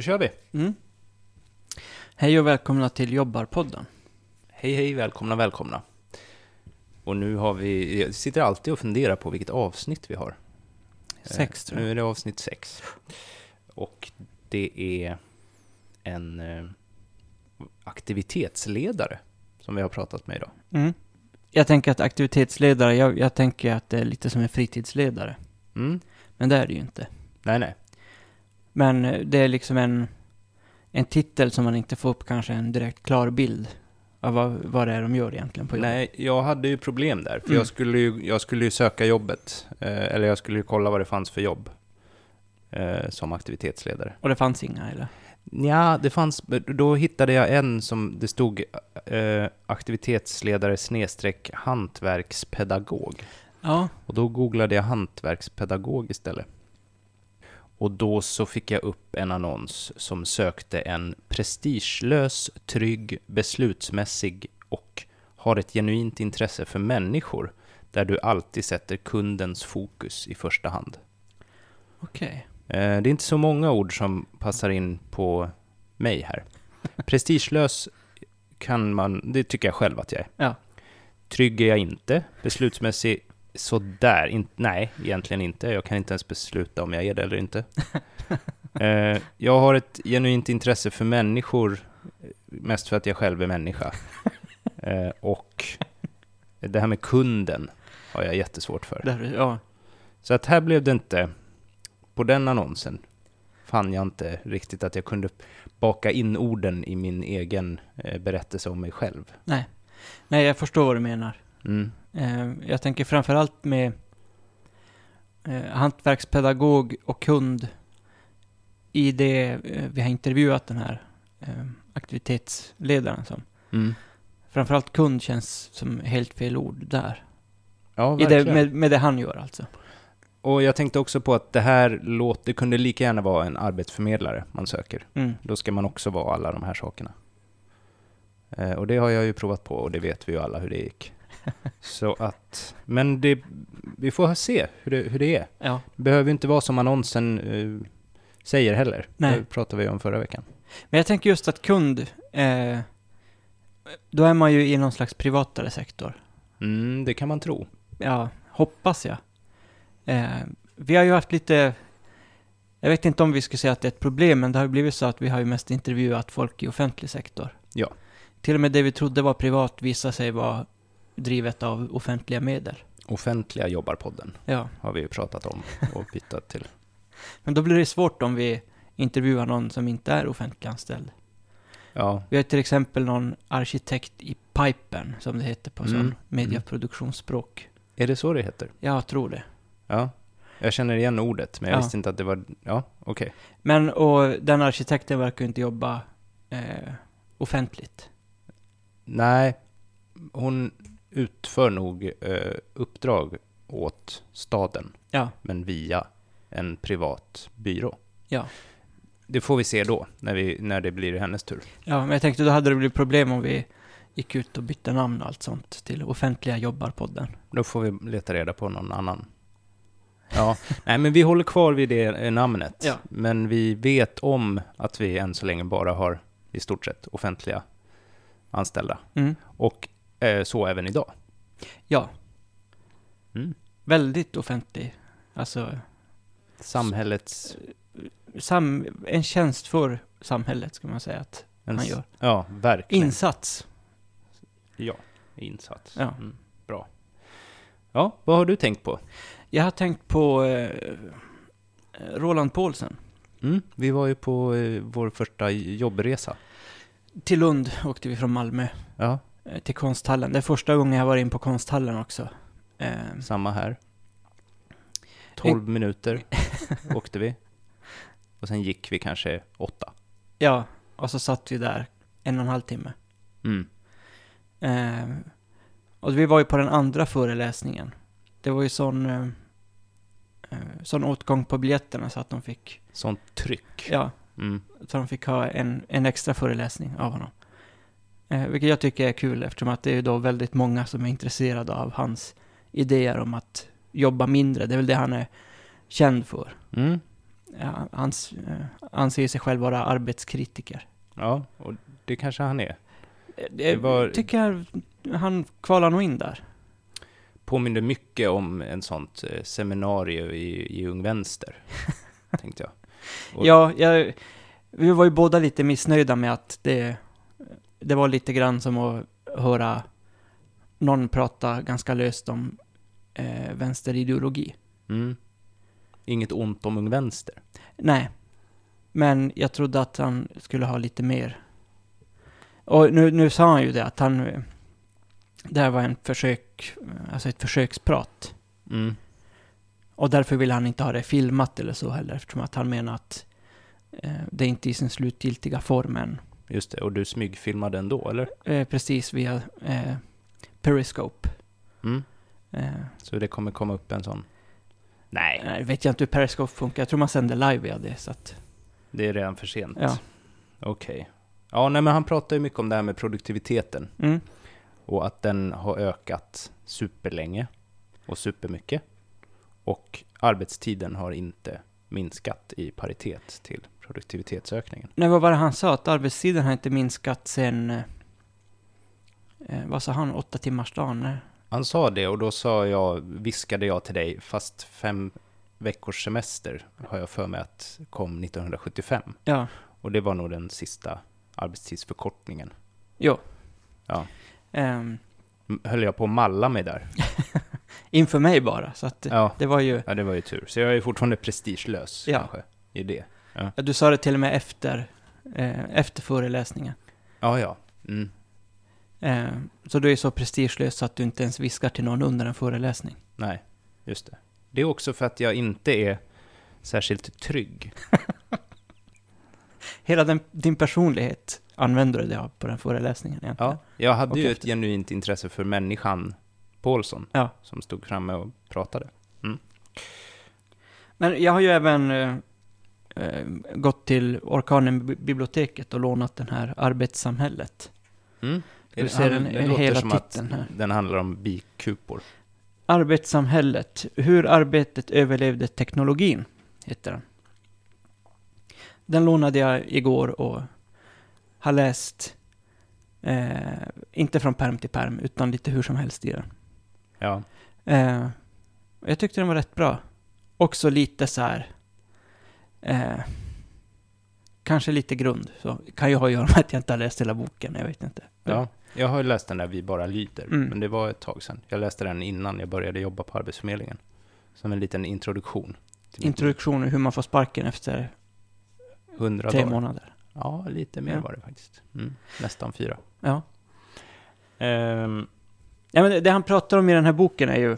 Då kör vi. Mm. Hej och välkomna till Jobbarpodden. Hej, hej, välkomna, välkomna. Och nu har vi, jag sitter alltid och funderar på vilket avsnitt vi har. Sex, Eh, tror jag. Nu är det avsnitt sex. Och det är en eh, aktivitetsledare som vi har pratat med idag. Mm. Jag tänker att aktivitetsledare, jag, jag tänker att det är lite som en fritidsledare. Mm. Men det är det ju inte. Nej, nej. Men eh, det är liksom en, en titel som man inte får upp kanske en direkt klar bild av vad, vad det är de gör egentligen på jobbet. Nej, jag hade ju problem där. För Mm. jag, skulle ju, jag skulle ju söka jobbet. Eh, eller jag skulle ju kolla vad det fanns för jobb. Eh, som aktivitetsledare. Och det fanns inga eller? Ja, det fanns, då hittade jag en som det stod eh, aktivitetsledare snedstreck hantverkspedagog. Ja. Och då googlade jag hantverkspedagog istället. Och då så fick jag upp en annons som sökte en prestigelös, trygg, beslutsmässig och har ett genuint intresse för människor där du alltid sätter kundens fokus i första hand. Okej. Eh, Det är inte så många ord som passar in på mig här. Prestigelös kan man, det tycker jag själv att jag är. Ja. Trygg är jag inte. Beslutsmässig, sådär. In, nej, egentligen inte. Jag kan inte ens besluta om jag är det eller inte. Eh, jag har ett genuint intresse för människor, eh, mest för att jag själv är människa. Eh, och det här med kunden har jag jättesvårt för. Där, ja. Så att här blev det inte, på den annonsen fann jag inte riktigt att jag kunde baka in orden i min egen eh, berättelse om mig själv. Nej. Nej, jag förstår vad du menar. Mm. Eh, jag tänker framförallt med eh, hantverkspedagog och kund i det eh, vi har intervjuat den här eh, aktivitetsledaren som. Mm. Framförallt kund känns som helt fel ord där. Ja, I det, verkligen. med, med det han gör alltså. Och jag tänkte också på att det här låt, det kunde lika gärna vara en arbetsförmedlare man söker. Mm. Då ska man också vara alla de här sakerna. Eh, och det har jag ju provat på och det vet vi ju alla hur det gick. Så att, men det, vi får se hur det, hur det är. Ja. Det behöver inte vara som annonsen eh, säger heller. Nej. Det pratade vi om förra veckan. Men jag tänker just att kund, eh, då är man ju i någon slags privatare sektor. Mm, det kan man tro. Ja, hoppas jag. Eh, vi har ju haft lite, jag vet inte om vi skulle säga att det är ett problem, men det har ju blivit så att vi har ju mest intervjuat folk i offentlig sektor. Ja. Till och med det vi trodde var privat visade sig vara drivet av offentliga medel. Offentliga jobbarpodden Ja, har vi ju pratat om och bytt till. men då blir det svårt om vi intervjuar någon som inte är offentliganställd. Ja, Vi har till exempel någon arkitekt i Pipen, som det heter på Mm. sån mediaproduktionsspråk. är det så det heter? Jag tror det. Ja. Jag känner igen ordet, men jag Ja. visste inte att det var... Ja, okej. Men, och den arkitekten verkar ju inte jobba eh, offentligt. Nej, hon utför nog eh, uppdrag åt staden, Ja, men via en privat byrå. ja. Det får vi se då, när, vi, när det blir hennes tur. Ja, men jag tänkte då hade det blivit problem om vi gick ut och bytte namn och allt sånt till offentliga jobbarpodden. Då får vi leta reda på någon annan. Ja, nej men vi håller kvar vid det eh, namnet. Ja. Men vi vet om att vi än så länge bara har i stort sett offentliga anställda. Mm. Och så även idag. Ja, Mm. väldigt offentlig. Alltså, Samhällets... sam, en tjänst för samhället ska man säga att En, han gör. Ja, verkligen. Insats. ja, insats. Ja. Mm, bra. Ja, vad har du tänkt på? Jag har tänkt på eh, Roland Paulsen. Mm, vi var ju på eh, vår första jobbresa. Till Lund åkte vi från Malmö Ja, eh, till konsthallen. Det är första gången jag var in på konsthallen också. Eh, samma här. 12 minuter åkte vi. Och sen gick vi kanske åtta. ja, och så satt vi där en och en halv timme. Mm. Eh, och vi var ju på den andra föreläsningen. Det var ju sån, eh, eh, sån åtgång på biljetterna så att de fick, Sånt tryck. ja, Mm. så de fick ha en, en extra föreläsning av honom. Eh, vilket jag tycker är kul eftersom att det är då väldigt många som är intresserade av hans idéer om att jobba mindre. Det är väl det han är känd för. Mm. ja, ans, eh, anser sig själv vara arbetskritiker. Ja, och det kanske han är. Det, Det var- tycker jag han kvalar nog in där. Påminner mycket om en sånt eh, seminarium i, i Ung Vänster, tänkte jag. Och- Ja, jag, vi var ju båda lite missnöjda med att det, det var lite grann som att höra någon prata ganska löst om eh, vänsterideologi. Mm. Inget ont om Ung Vänster. Nej, men jag trodde att han skulle ha lite mer. Och nu, nu sa han ju det att han, det här var en försök, alltså ett försöksprat. Mm. Och därför vill han inte ha det filmat eller så heller, eftersom att han menar att eh, det är inte i sin slutgiltiga form än. Just det, och du smygfilmade ändå, eller? Eh, precis via eh, Periscope. Mm. Eh, Så det kommer komma upp en sån? Nej, nej, vet jag inte hur Periscope funkar. Jag tror man sänder live via det, så att... det är redan för sent. Ja. Okej. Ja, nej, men han pratar ju mycket om det här med produktiviteten Mm. och att den har ökat superlänge och supermycket. Och arbetstiden har inte minskat i paritet till produktivitetsökningen. Nej, vad var det han sa? Att arbetstiden har inte minskat sen... Eh, eh, vad sa han? Åtta timmars dagen? Nej. Han sa det och då sa jag, viskade jag till dig, fast fem veckors semester har jag för mig att kom 1975. Ja, Och det var nog den sista arbetstidsförkortningen. jo. Ja. Ehm, M- Höll jag på att malla mig där? inför mig bara, så att Ja, det var ju... ja det var ju tur. Så jag är fortfarande prestigelös Ja. kanske i det. Ja, du sa det till och med efter, eh, efter föreläsningen. Ja, ja. Mm. Eh, så du är så prestigelös så att du inte ens viskar till någon under en föreläsning. Nej, just det. Det är också för att jag inte är särskilt trygg. Hela den, din personlighet använder du dig av på den föreläsningen egentligen. Ja, jag hade Och ju ett efter. genuint intresse för människan Paulsson Ja. som stod framme och pratade. Men jag har ju även eh, gått till Orkanen bi- biblioteket och lånat den här Arbetssamhället. Mm. Du ser den- det låter hela som att titeln här. den handlar om bikupor. Arbetssamhället, hur arbetet överlevde teknologin, heter den. Den lånade jag igår och har läst, eh, inte från perm till perm, utan lite hur som helst i den. Ja, Eh, jag tyckte den var rätt bra. Också lite så här... Eh, kanske lite grund. Så kan ju ha att göra med att jag inte har läst hela boken, jag vet inte. ja. Jag har ju läst den där Vi bara lyder, Mm. men det var ett tag sedan. Jag läste den innan jag började jobba på Arbetsförmedlingen. Som en liten introduktion. Introduktion hur man får sparken efter liv. 100 tre dagar. månader. Ja, lite mer Ja. var det faktiskt. Mm. Nästan fyra. Ja. Ehm, ja men det, det han pratar om i den här boken är ju...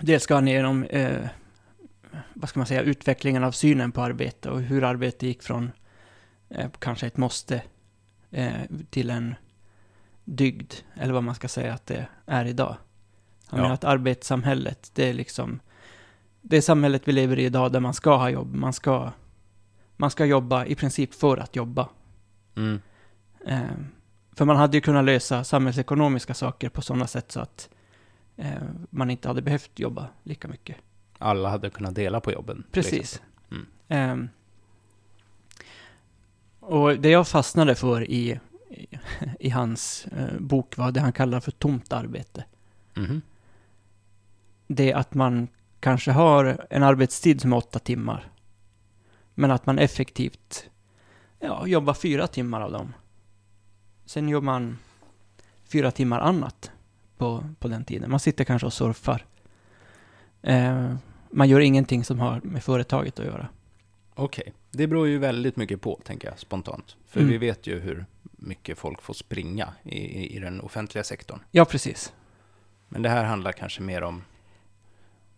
Dels ska han igenom, eh, vad ska man säga, utvecklingen av synen på arbete och hur arbete gick från eh, kanske ett måste eh, till en dygd, eller vad man ska säga att det är idag. Han Ja. menar att arbetssamhället, det är liksom det samhället vi lever i idag där man ska ha jobb, man ska, man ska jobba i princip för att jobba. mm. Eh, för man hade ju kunnat lösa samhällsekonomiska saker på sådana sätt så att eh, man inte hade behövt jobba lika mycket. Alla hade kunnat dela på jobben. Precis. Mm. Ehm, och det jag fastnade för i, i, i hans eh, bok var det han kallar för tomt arbete. Mhm. Det att man kanske har en arbetstid som är åtta timmar. Men att man effektivt ja, jobbar fyra timmar av dem. Sen gör man fyra timmar annat på, på den tiden. Man sitter kanske och surfar. Eh, man gör ingenting som har med företaget att göra. Okej, det beror ju väldigt mycket på, tänker jag spontant. För Mm. vi vet ju hur mycket folk får springa i, i, i den offentliga sektorn. Ja, precis. Men det här handlar kanske mer om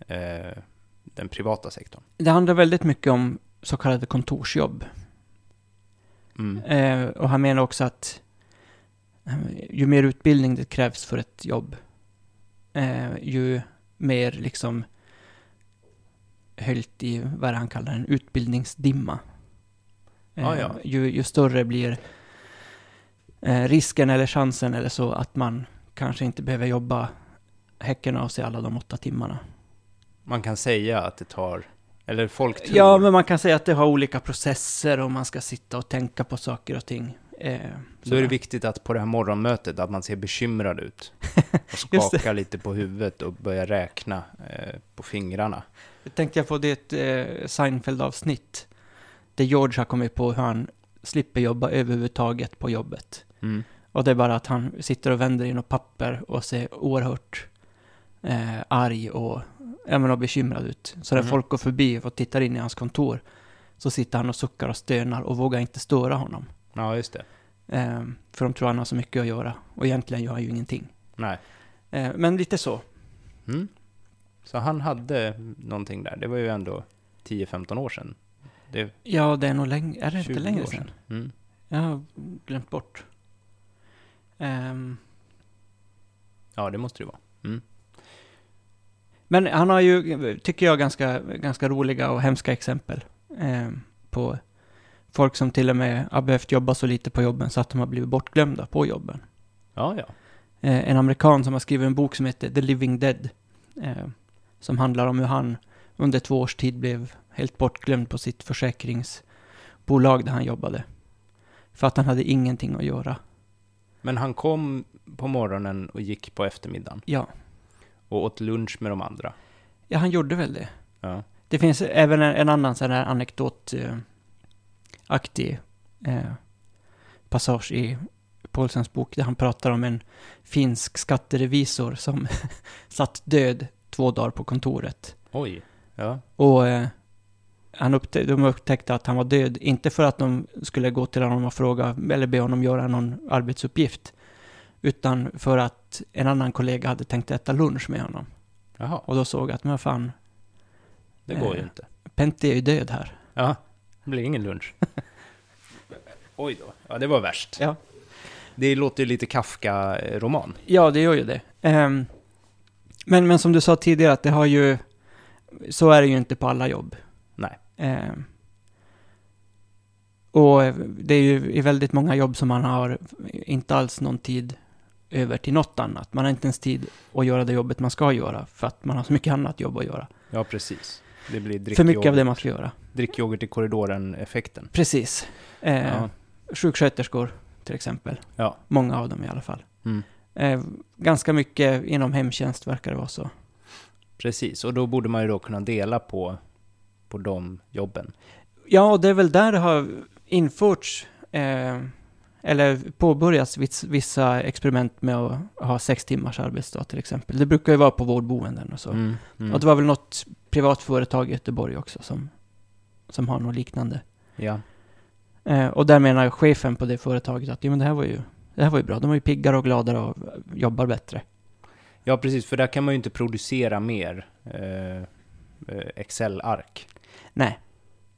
eh, den privata sektorn. Det handlar väldigt mycket om så kallade kontorsjobb. Mm. Eh, och han menar också att eh, ju mer utbildning det krävs för ett jobb, eh, ju mer liksom höljt i vad är det han kallar en utbildningsdimma. Eh, Ja, ja. Ju, ju större blir eh, risken eller chansen eller så att man kanske inte behöver jobba häcken av sig alla de åtta timmarna. Man kan säga att det tar Eller folk tror. Ja, men man kan säga att det har olika processer och man ska sitta och tänka på saker och ting. Eh, Då är det viktigt att på det här morgonmötet att man ser bekymrad ut. Och skakar lite på huvudet och börjar räkna eh, på fingrarna. Tänkte jag på, det är ett eh, Seinfeld-avsnitt. Där George har kommit på hur han slipper jobba överhuvudtaget på jobbet. Mm. Och det är bara att han sitter och vänder i något papper och ser oerhört eh, arg och, ja, men, och bekymrad ut. Så när Mhm. folk går förbi och tittar in i hans kontor så sitter han och suckar och stönar och vågar inte störa honom. Ja, just det. Eh, för de tror han har så mycket att göra. Och egentligen gör han ju ingenting. Nej. Eh, men lite så. Mm. Så han hade någonting där. Det var ju ändå 10-15 år sedan. Det Ja, det är nog längre, är det inte 20 längre år sedan? Mm. Jag har glömt bort. Ehm, Ja, det måste det vara. Mm. men han har ju, tycker jag, ganska, ganska roliga och hemska exempel ehm, på folk som till och med har behövt jobba så lite på jobben så att de har blivit bortglömda på jobben. Ja, ja. Eh, en amerikan som har skrivit en bok som heter The Living Dead. Eh, som handlar om hur han under två års tid blev helt bortglömd på sitt försäkringsbolag där han jobbade. För att han hade ingenting att göra. Men han kom på morgonen och gick på eftermiddagen. Ja, Och åt lunch med de andra. ja han gjorde väl det. Ja. Det finns även en, en annan sån här anekdotaktig eh, passage i Paulsens bok där han pratar om en finsk skatterevisor som satt död två dagar på kontoret. Oj. Ja. Och eh, han upptä- de upptäckte att han var död, inte för att de skulle gå till honom och fråga eller be honom göra någon arbetsuppgift, utan för att en annan kollega hade tänkt äta lunch med honom. Jaha, Och då såg att, men fan, det går ju Eh. inte. Pentti är ju död här. Ja, det blir ingen lunch. Oj då. Ja, det var värst. Ja. Det låter ju lite Kafka-roman. Ja, det gör ju det. Ehm, men, men som du sa tidigare, att det har ju... Så är det ju inte på alla jobb. Nej. Ehm, och det är ju i väldigt många jobb som man har inte alls någon tid över till något annat. Man har inte ens tid att göra det jobbet man ska göra, för att man har så mycket annat jobb att göra. Ja, precis. Det blir drick För mycket av yoghurt. det man ska göra. Drick yoghurt i korridoren-effekten. Precis. Ehm, Ja. Sjuksköterskor, till exempel. Ja. Många av dem i alla fall. Mm. Ehm, ganska mycket inom hemtjänst verkar det vara så. Precis, och då borde man ju då kunna dela på, på de jobben. Ja, och det är väl där det har införts, eh, eller påbörjats viss, vissa experiment med att ha sex timmars arbetsdag till exempel. Det brukar ju vara på vårdboenden och så. Mm, mm. Och det var väl något privat företag i Göteborg också som, som har något liknande. Ja, Eh, och där menar chefen på det företaget att jo, men det här var ju det här var ju bra. De var ju piggare och gladare och jobbar bättre. ja, precis, för där kan man ju inte producera mer eh, eh, Excel-ark. Nej,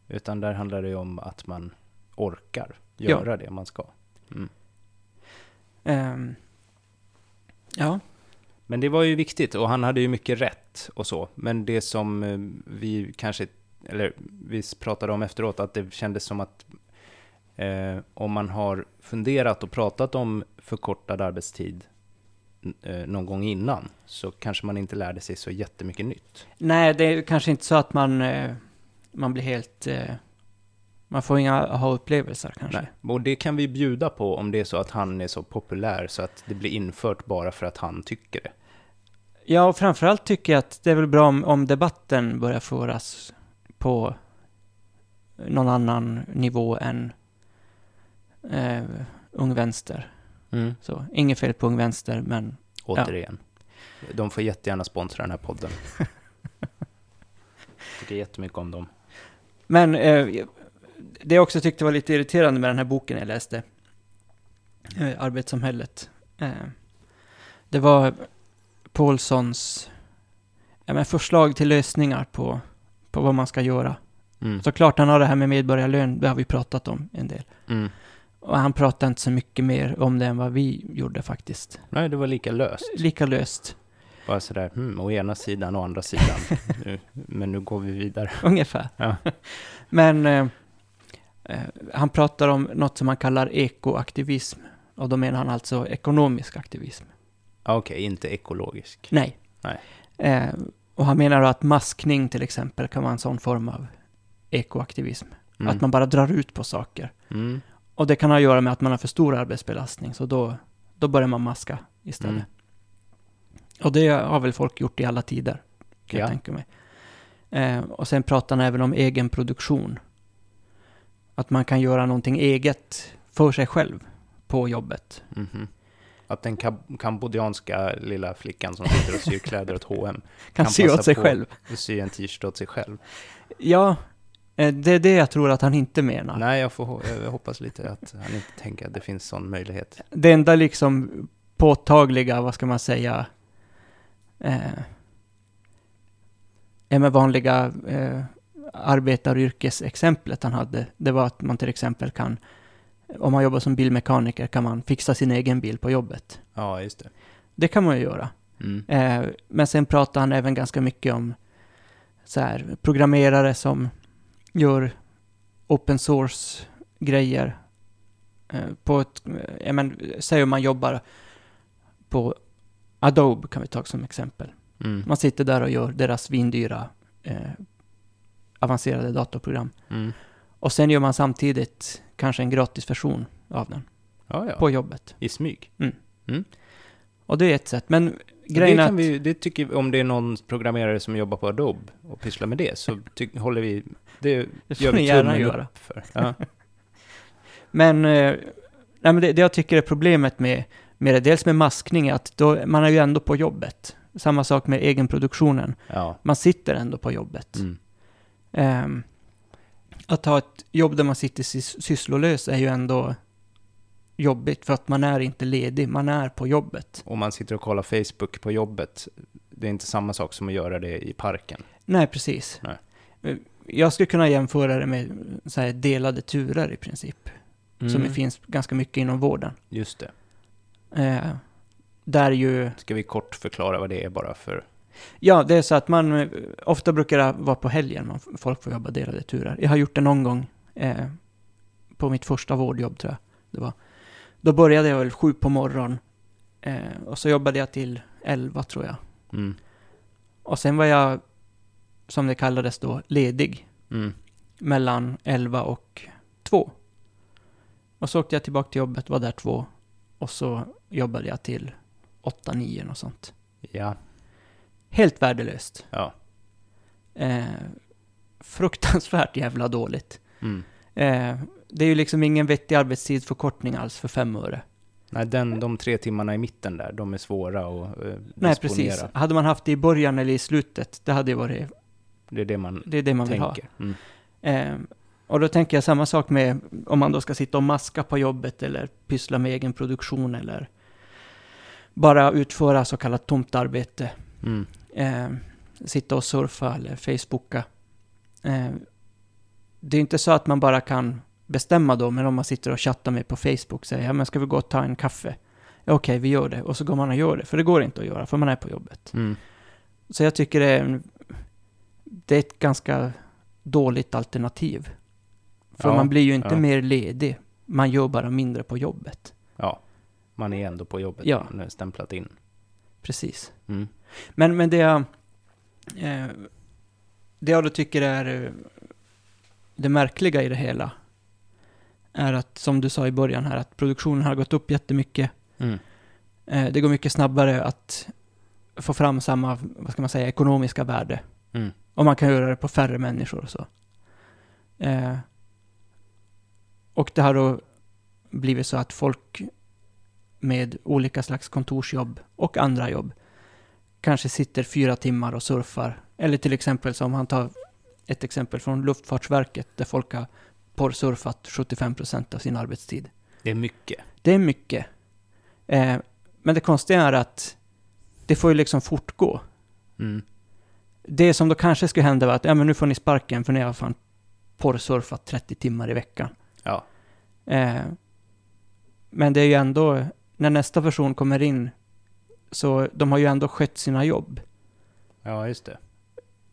Utan där handlar det ju om att man orkar Ja. göra det man ska. Mm. ehm, ja, Men det var ju viktigt och han hade ju mycket rätt och så. Men det som eh, vi kanske, eller vi pratade om efteråt, att det kändes som att eh, om man har funderat och pratat om förkortad arbetstid eh, någon gång innan så kanske man inte lärde sig så jättemycket nytt. nej, det är kanske inte så att man, eh, man blir helt... Eh, man får inga aha-upplevelser kanske. Nej. Och det kan vi bjuda på om det är så att han är så populär så att det blir infört bara för att han tycker det. Ja, och framförallt tycker jag att det är väl bra om, om debatten börjar föras på någon annan nivå än eh, Ung Vänster. Så, inget fel på Ung Vänster, men Återigen. De får jättegärna sponsra den här podden. Tycker jättemycket om dem. Men eh, det jag också tyckte var lite irriterande med den här boken jag läste, eh, Arbetssamhället, eh, det var Paulssons ja, men förslag till lösningar på, på vad man ska göra. Mm. Såklart han har det här med medborgarlön, det har vi pratat om en del. Mm. Och han pratar inte så mycket mer om det än vad vi gjorde faktiskt. Nej, det var lika löst. Lika löst, Bara sådär, hmm, å ena sidan och andra sidan. nu, men nu går vi vidare. ungefär. Ja. Men eh, eh, han pratar om något som han kallar ekoaktivism. Och då menar han alltså ekonomisk aktivism. Ah, Okej, inte ekologisk. Nej. Nej. Eh, och han menar att maskning till exempel kan vara en sån form av ekoaktivism. Mm. Att man bara drar ut på saker. Mm. Och det kan ha att göra med att man har för stor arbetsbelastning, så då, då börjar man maska istället. Mm. Och det har väl folk gjort i alla tider, kan Ja. jag tänka mig. Eh, och sen pratar han även om egen produktion. Att man kan göra någonting eget för sig själv på jobbet. Mhm. Att den kab- kambodjanska lilla flickan som sitter och syr kläder åt H&M Kan, Kan sy åt sig på. själv. och syr en t-shirt åt sig själv. Ja, det är det jag tror att han inte menar. Nej, jag, får, jag hoppas lite att han inte tänker att det finns sån möjlighet. Det enda liksom påtagliga, vad ska man säga, eh, med vanliga eh, arbetaryrkesexemplet han hade, det var att man till exempel kan, om man jobbar som bilmekaniker kan man fixa sin egen bil på jobbet. Ja, just det. Det kan man ju göra. Mm. Eh, men sen pratar han även ganska mycket om så här, programmerare som gör open source grejer. Eh, på ett, eh, jag men, säg om man jobbar på Adobe kan vi ta som exempel. Mm. Man sitter där och gör deras vindyra eh, avancerade datorprogram. Mm. Och sen gör man samtidigt kanske en gratis version av den Ja, ja. på jobbet. I smyg. Och det är ett sätt. Men grejen är kan vi, det tycker vi, om det är någon programmerare som jobbar på Adobe och pysslar med det, så ty, håller vi, det Det gör vi gärna göra. upp för. Ja. Men, eh, nej, men det, det jag tycker är problemet med, med det, dels med maskning, är att då, man är ju ändå på jobbet. Samma sak med egenproduktionen. ja. Man sitter ändå på jobbet. Mm. Ehm, att ha ett jobb där man sitter sys- sysslolös är ju ändå jobbigt, för att man är inte ledig, man är på jobbet. Om man sitter och kollar Facebook på jobbet, det är inte samma sak som att göra det i parken. Nej, precis. Nej. Eh, Jag skulle kunna jämföra det med så delade turer i princip, som Mm. det finns ganska mycket inom vården. Just det. Eh, där ju Ska vi kort förklara vad det är bara för... Ja, det är så att man, eh, ofta brukar det vara på helgen man, folk får jobba delade turer. Jag har gjort det någon gång eh, på mitt första vårdjobb tror jag det var. Då började jag väl sju på morgonen eh, och så jobbade jag till elva tror jag. Mm. Och sen var jag, som det kallades då, ledig Mm. mellan elva och två. Och så åkte jag tillbaka till jobbet, var där två och så jobbade jag till åtta, nio och sånt. Ja. Helt värdelöst. Ja. Eh, fruktansvärt jävla dåligt. Mm. Eh, det är ju liksom ingen vettig arbetstidsförkortning alls för fem öre. Nej, den, de tre timmarna i mitten där, de är svåra att eh, Nej, precis. Hade man haft det i början eller i slutet, det hade ju varit, Det är det man det är det man vill ha. Mm. Eh, och då tänker jag samma sak med om man då ska sitta och maska på jobbet eller pyssla med egen produktion eller bara utföra så kallat tomt arbete. Mm. Eh, sitta och surfa eller facebooka. Eh, det är inte så att man bara kan bestämma då, men om man sitter och chattar med på Facebook säger ja men ska vi gå och ta en kaffe? Ja, Okej, vi gör det. Och så går man och gör det, för det går inte att göra, för man är på jobbet. Mm. Så jag tycker det är, en, det är ett ganska dåligt alternativ. För Ja, man blir ju inte ja. mer ledig, man gör bara mindre på jobbet. Ja, man är ändå på jobbet. Ja. Man är stämplat in. Precis. Mm. Men, men det jag... Eh, det jag då tycker är eh, det märkliga i det hela är att, som du sa i början här, att produktionen har gått upp jättemycket. Mm. Eh, det går mycket snabbare att få fram samma, vad ska man säga, ekonomiska värde. Mm. Och man kan göra det på färre människor och så. Eh, och det har då blivit så att folk med olika slags kontorsjobb och andra jobb kanske sitter fyra timmar och surfar. Eller till exempel som han tar ett exempel från Luftfartsverket där folk har porrsurfat 75% av sin arbetstid. Det är mycket. Det är mycket. Eh, men det konstiga är att det får ju liksom fortgå. Mm. Det som då kanske skulle hända var att ja, men nu får ni sparken för ni har fan porrsurfat 30 timmar i veckan. Ja. Eh, men det är ju ändå, när nästa person kommer in, så de har ju ändå skött sina jobb. Ja, just det.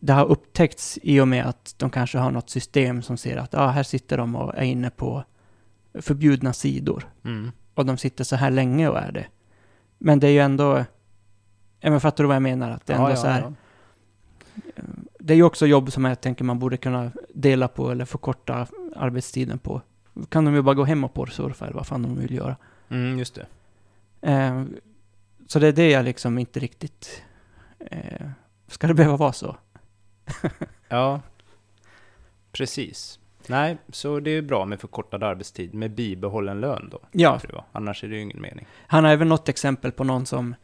Det har upptäckts i och med att de kanske har något system som ser att ah, här sitter de och är inne på förbjudna sidor. Mm. Och de sitter så här länge och är det. Men det är ju ändå, ja men fattar du vad jag menar? Att det är ändå ja, så här, ja, Eh, Det är ju också jobb som jag tänker man borde kunna dela på eller förkorta arbetstiden på. Kan de ju bara gå hem och porrsurfa eller vad fan de vill göra. Mm, just det. Eh, så det är det jag liksom inte riktigt... Eh, ska det behöva vara så? Ja, precis. Nej, så det är bra med förkortad arbetstid med bibehållen lön då. Ja, jag. Annars är det ju ingen mening. han har även något exempel på någon som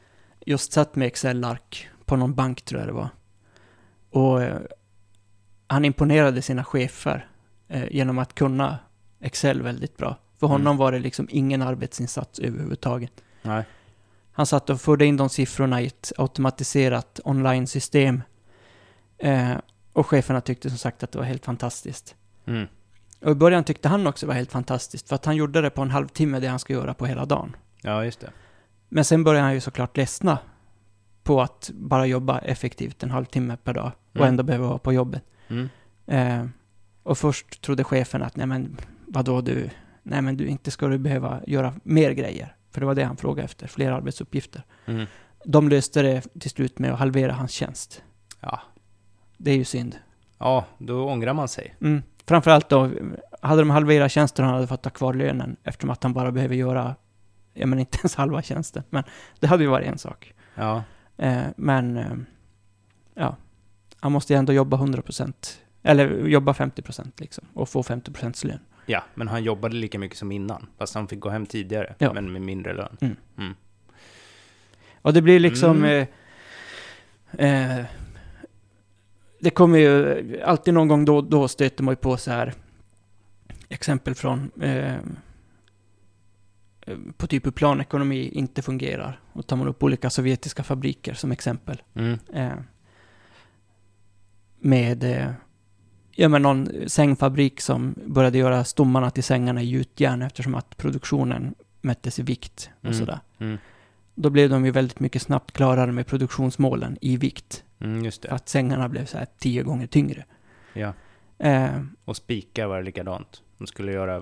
just satt med Excel-ark på någon bank tror jag det var. Och eh, han imponerade sina chefer eh, genom att kunna Excel väldigt bra. För honom Mm. var det liksom ingen arbetsinsats överhuvudtaget. Nej. Han satt och förde in de siffrorna i ett automatiserat online-system. Eh, och cheferna tyckte som sagt att det var helt fantastiskt. Mm. Och i början tyckte han också det var helt fantastiskt, för att han gjorde det på en halvtimme det han ska göra på hela dagen. Ja, just det. Men sen började han ju såklart ledsna på att bara jobba effektivt en halvtimme per dag och Mm. ändå behöva vara på jobbet. Mm. Eh, och först trodde chefen att, nej men vadå du, nej men du, inte ska du behöva göra mer grejer. För det var det han frågade efter, fler arbetsuppgifter. Mm. De löste det till slut med att halvera hans tjänst. Ja. Det är ju synd. ja, då ångrar man sig. Mm. Framförallt då, hade de halverat tjänsten och han hade fått ta kvar lönen eftersom att han bara behöver göra, ja men inte ens halva tjänsten. Men det hade ju varit en sak. Ja, Eh, men, eh, ja, han måste ju ändå jobba 100%, eller jobba 50% liksom, och få 50% lön. ja, men han jobbade lika mycket som innan. Fast han fick gå hem tidigare, Ja. men med mindre lön. Mm. Mm. Och det blir liksom... Mm. Eh, eh, det kommer ju alltid någon gång då då stöter man ju på så här exempel från eh, på typ hur planekonomi inte fungerar. Och tar man upp olika sovjetiska fabriker som exempel. Mm. Eh, med eh, ja, men någon sängfabrik som började göra stommarna till sängarna i gjutjärn eftersom att produktionen mättes i vikt och Mm. sådär. Mm. Då blev de ju väldigt mycket snabbt klarare med produktionsmålen i vikt. Mm, just För det. att sängarna blev så här tio gånger tyngre. Ja. Eh, Och spikar var det likadant. De skulle göra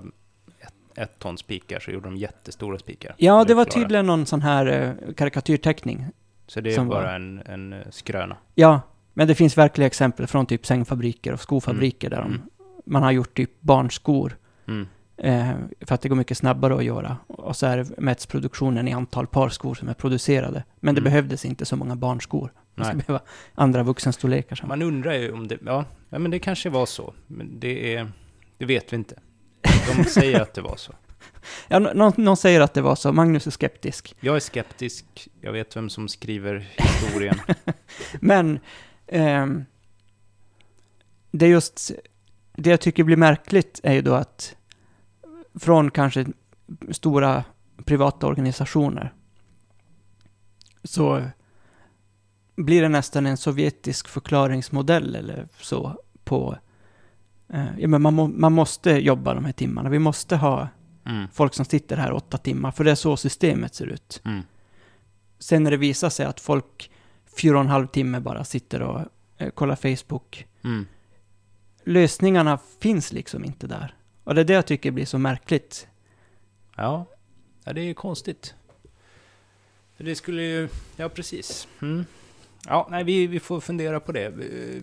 ett, ett ton spikar, så gjorde de jättestora spikar. ja, det var klara. tydligen någon sån här eh, karikatyrteckning. Så det är bara var- en, en eh, skröna. Ja, men det finns verkliga exempel från typ sängfabriker och skofabriker där de, Mm. man har gjort typ barnskor. Mm. Eh, för att det går mycket snabbare att göra. Och så är mäts produktionen i antal par skor som är producerade. Men det Mm. behövdes inte så många barnskor. Man ska behöva andra vuxenstorlekar. Som. Man undrar ju om det... Ja, ja, men det kanske var så. Men det är... Det vet vi inte. De säger att det var så. Ja, nå- någon, någon säger att det var så. Magnus är skeptisk. Jag är skeptisk. Jag vet vem som skriver historien. Men ehm, det är just det jag tycker blir märkligt är ju då att från kanske stora privata organisationer så blir det nästan en sovjetisk förklaringsmodell eller så på eh, ja, men man, må, man måste jobba de här timmarna. Vi måste ha Mm. folk som sitter här åtta timmar, för det är så systemet ser ut. Mm. Sen när det visar sig att folk fyra och en halv timme bara sitter och eh, kollar Facebook. Mm. Lösningarna finns liksom inte där. Och det är det jag tycker blir så märkligt. Ja. ja, det är ju konstigt. Det skulle ju... Ja, precis. Mm. Ja, nej, vi, vi får fundera på det eh,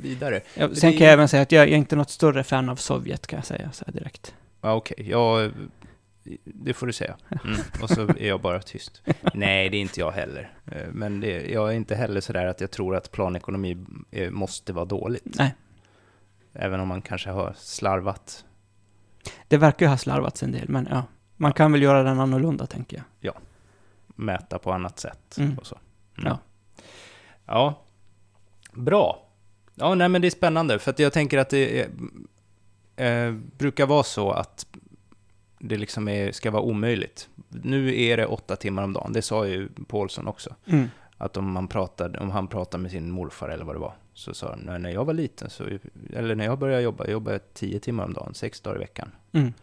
vidare. Jag, Det sen är- kan jag även säga att jag, jag är inte något större fan av Sovjet, kan jag säga så här direkt. Ja, okej. Ja, det får du säga. Mm. Och så är jag bara tyst. Nej, det är inte jag heller. Eh, Men det, jag är inte heller sådär att jag tror att planekonomi eh, måste vara dåligt. Nej, Även om man kanske har slarvat. det verkar ju ha slarvats en del, men ja. Man Ja. kan väl göra den annorlunda, tänker jag. Mäta på annat sätt Mm. och så. Mm. Ja. Ja. Bra. Ja, nej men det är spännande. För att jag tänker att det är, eh, brukar vara så att det liksom är, ska vara omöjligt. Nu är det åtta timmar om dagen. Det sa ju Paulsson också. Mm. Att om, man pratade, om han pratade med sin morfar eller vad det var, så sa han, "Nej, när jag var liten, så, eller när jag började jobba, jag jobbade tio timmar om dagen, sex dagar i veckan. Mm.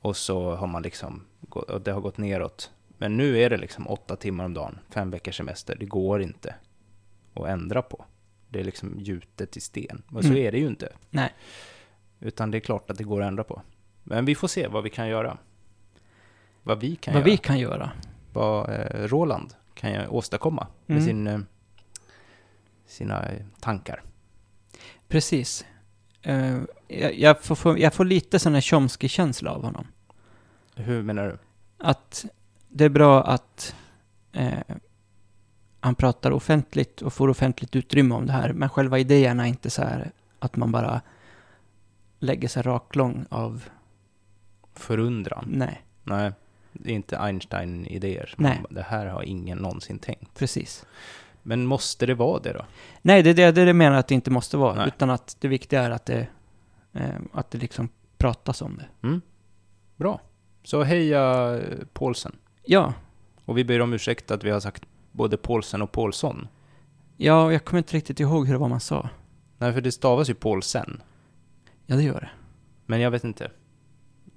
Och så har man liksom, och det har gått neråt. Men nu är det liksom åtta timmar om dagen, fem veckors semester. Det går inte att ändra på. Det är liksom gjutet i sten. Men så Mm. är det ju inte. Nej. Utan det är klart att det går att ändra på. Men vi får se vad vi kan göra. Vad vi kan Vad göra. vi kan göra. Vad eh, Roland kan jag åstadkomma med Mm. sin, eh, sina eh, tankar. Precis. Eh, jag, jag, får, får, jag får lite sån här Chomsky-känsla av honom. Hur menar du? Att det är bra att eh, han pratar offentligt och får offentligt utrymme om det här, men själva idéerna är inte så här att man bara lägger sig raklång av... Förundran? Nej, Nej, det är inte Einstein-idéer. Nej. man- Det här har ingen någonsin tänkt. precis. Men måste det vara det då? Nej, det är det, det är det jag menar att det inte måste vara, Nej. utan att det viktiga är att det, eh, att det liksom pratas om det. Bra. Så heja Paulsen. Ja, Och vi ber om ursäkt att vi har sagt både Paulsen och Paulsson. ja, jag kommer inte riktigt ihåg hur det var man sa. Nej, för det stavas ju Paulsen. Ja, det gör det. Men jag vet inte.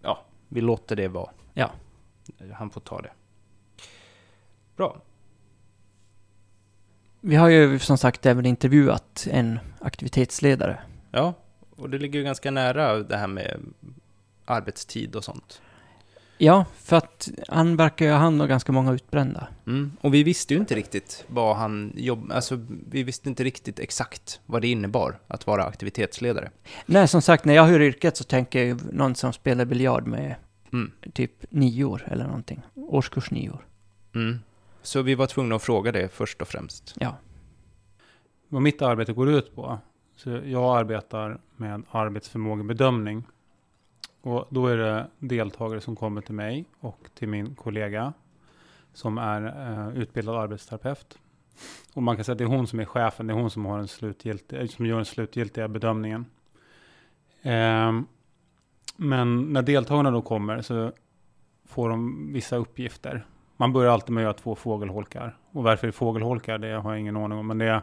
Ja, vi låter det vara. Ja. Han får ta det. Bra. Vi har ju som sagt även intervjuat en aktivitetsledare. Ja, och det ligger ju ganska nära det här med arbetstid och sånt. Ja, för att han verkar ju ha hand om ganska många utbrända. Mm. Och vi visste ju inte riktigt vad han jobb... Alltså, vi visste inte riktigt exakt vad det innebar att vara aktivitetsledare. Nej, som sagt, när jag hör yrket så tänker jag ju någon som spelar biljard med Mm. typ nio år eller någonting. Årskurs nio år. Mm. Så vi var tvungna att fråga det först och främst. Ja. vad mitt arbete går ut på. Så jag arbetar med arbetsförmågebedömning. Och då är det deltagare som kommer till mig och till min kollega som är eh, utbildad arbetsterapeut. Och man kan säga att det är hon som är chefen, det är hon som, har en slutgiltig, eh, som gör den slutgiltiga bedömningen. Eh, men när deltagarna då kommer så får de vissa uppgifter. Man börjar alltid med att göra två fågelholkar. Och varför det är fågelholkar, det har jag ingen aning om. Men det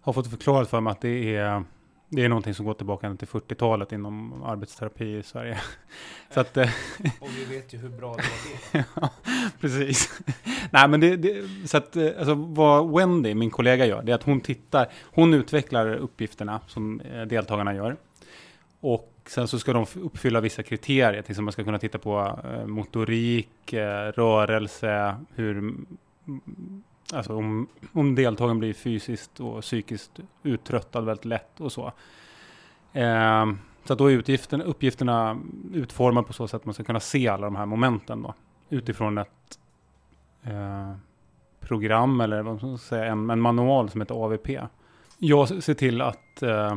har fått förklarat för mig att det är, det är någonting som går tillbaka ända till 40-talet inom arbetsterapi i Sverige. Så att, eh, Och vi vet ju hur bra det är. ja, precis. Nej, men det, det, så att, eh, alltså, vad Wendy, min kollega, gör, det är att hon tittar, hon utvecklar uppgifterna som eh, deltagarna gör. Och sen så ska de uppfylla vissa kriterier, till exempel man ska kunna titta på motorik, rörelse, hur, alltså om, om deltagaren blir fysiskt och psykiskt uttröttad väldigt lätt och så. Eh, så att då är utgiften, uppgifterna utformade på så sätt att man ska kunna se alla de här momenten då, utifrån ett eh, program eller vad man ska säga, en, en manual som heter AVP. Jag ser till att eh,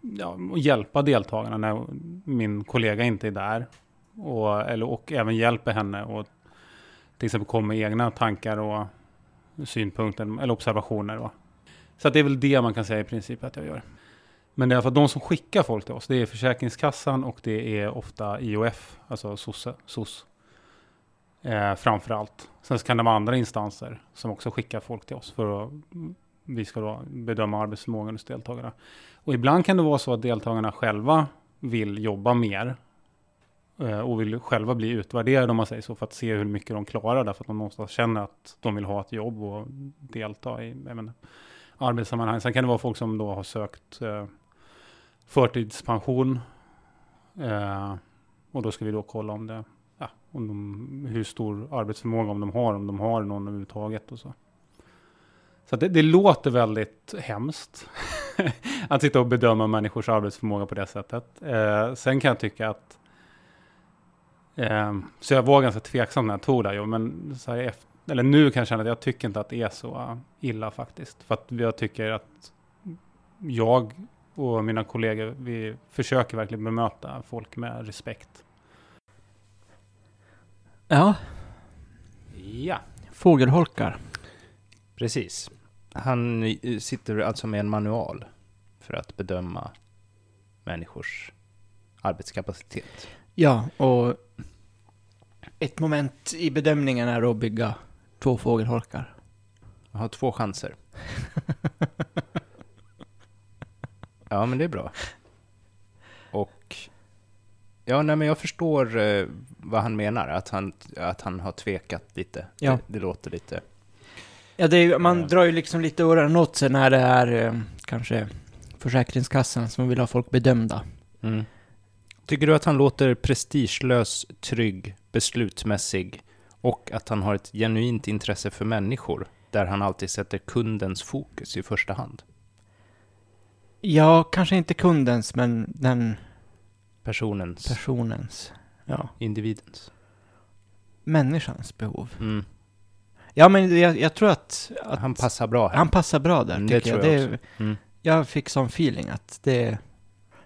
ja, hjälpa deltagarna när min kollega inte är där. Och, eller, och även hjälper henne och till exempel kommer med egna tankar och synpunkten eller observationer. Va? Så att det är väl det man kan säga i princip att jag gör. Men det är i alla fall de som skickar folk till oss. Det är Försäkringskassan och det är ofta IOF, alltså SOS. SOS eh, framför allt. Sen så kan det vara andra instanser som också skickar folk till oss för att vi ska då bedöma arbetsförmågan hos deltagarna. Och ibland kan det vara så att deltagarna själva vill jobba mer Eh, och vill själva bli utvärderade om man säger så för att se hur mycket de klarar därför att de någonstans känner att de vill ha ett jobb och delta i menar, arbetssammanhang. Sen kan det vara folk som då har sökt eh, förtidspension eh, och då ska vi då kolla om det ja, om de, hur stor arbetsförmåga om de har, om de har någon överhuvudtaget och så. Så det, det låter väldigt hemskt att sitta och bedöma människors arbetsförmåga på det sättet. Eh, sen kan jag tycka att så jag var ganska tveksam när jag tog det här jobbet, men så här efter, eller nu kan jag känna att jag tycker inte att det är så illa faktiskt. För att jag tycker att jag och mina kollegor, vi försöker verkligen bemöta folk med respekt. Ja, Ja, fågelholkar. precis. Han eh, sitter alltså med en manual för att bedöma människors arbetskapacitet. Ja, och ett moment i bedömningen är att bygga två fågelholkar. Jag har två chanser. Ja, men det är bra. Och... Ja, nej, men jag förstår eh, vad han menar, att han, att han har tvekat lite. Ja. Det, det låter lite... Ja, det är, man Ja. drar ju liksom lite öronen åt sig när det är eh, kanske Försäkringskassan som vill ha folk bedömda. Mm. Tycker du att han låter prestigelös, trygg, beslutsmässig och att han har ett genuint intresse för människor, där han alltid sätter kundens fokus i första hand? Ja, kanske inte kundens, men den Personens, personens. Ja, individens. människans behov. Mm. Ja, men jag, jag tror att, att Han passar bra här. han passar bra där, Mm, det tycker tror jag. jag Det. Mm. jag fick sån feeling att det,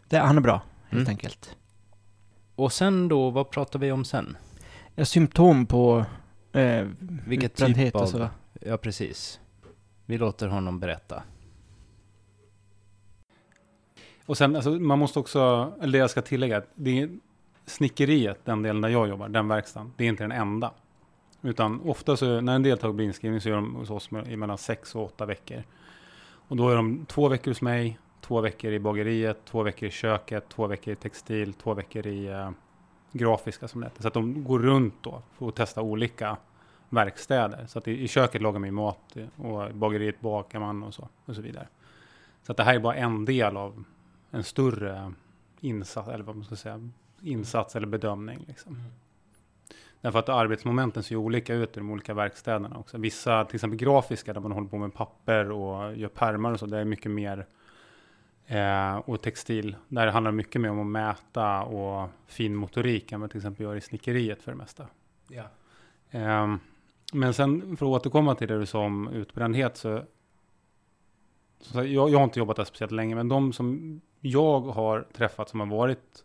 det, han är bra, helt Mm. enkelt. Och sen då, vad pratar vi om sen? Ja, symptom på eh, Vilket utbrändhet typ av... och så. Ja, precis. Vi låter honom berätta. Och sen, alltså, man måste också, eller det jag ska tillägga, det är snickeriet, den delen där jag jobbar, den verkstaden, det är inte den enda. Utan ofta så, när en deltagare blir inskriven så är de hos oss i mellan sex och åtta veckor. Och då är de två veckor hos mig, två veckor i bageriet, två veckor i köket, två veckor i textil, två veckor i eh, grafiska som det heter. Så att de går runt då för att testa olika verkstäder. Så att i, i köket lagar man ju mat och i bageriet bakar man och så, och så vidare. Så att det här är bara en del av en större insats, eller vad man ska säga, insats eller bedömning. Liksom. Därför att arbetsmomenten ser ju olika ut i de olika verkstäderna också. Vissa, till exempel grafiska, där man håller på med papper och gör pärmar och så, det är mycket mer eh, och textil, där det handlar mycket mer om att mäta och fin motorik än vad till exempel gör i snickeriet för det mesta. Ja. Ehm, men sen för att återkomma till det du sa om utbrändhet så, så jag, jag har inte jobbat där speciellt länge, men de som jag har träffat som har varit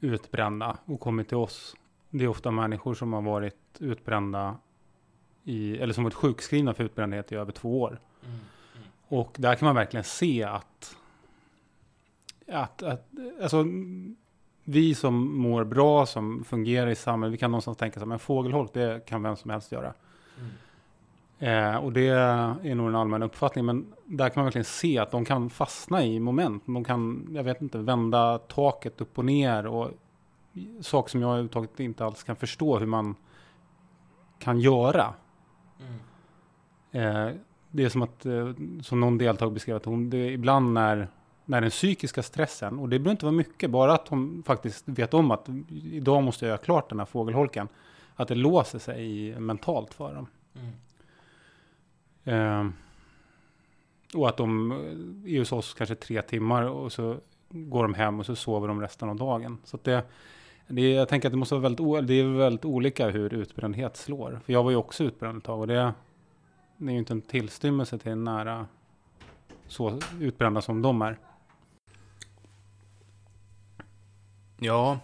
utbrända och kommit till oss, det är ofta människor som har varit utbrända i, eller som varit sjukskrivna för utbrändhet i över två år. Och där kan man verkligen se att, att, att alltså, vi som mår bra, som fungerar i samhället, vi kan någonstans tänka så här, men fågelholk, det kan vem som helst göra. Eh, och det är nog en allmän uppfattning, men där kan man verkligen se att de kan fastna i moment. De kan, jag vet inte, vända taket upp och ner och saker som jag överhuvudtaget inte alls kan förstå hur man kan göra. Eh, det är som att, eh, som någon deltagare beskrev, att hon, det är ibland när, när den psykiska stressen, och det behöver inte vara mycket, bara att hon faktiskt vet om att idag måste jag göra klart den här fågelholken, att det låser sig mentalt för dem. Eh, och att de är hos oss kanske tre timmar och så går de hem och så sover de resten av dagen. Så det, det, jag tänker att det måste vara väldigt, det är väldigt olika hur utbrändhet slår. För jag var ju också utbränd ett tag och det, det är ju inte en tillstymmelse till nära så utbrända som de är. Ja.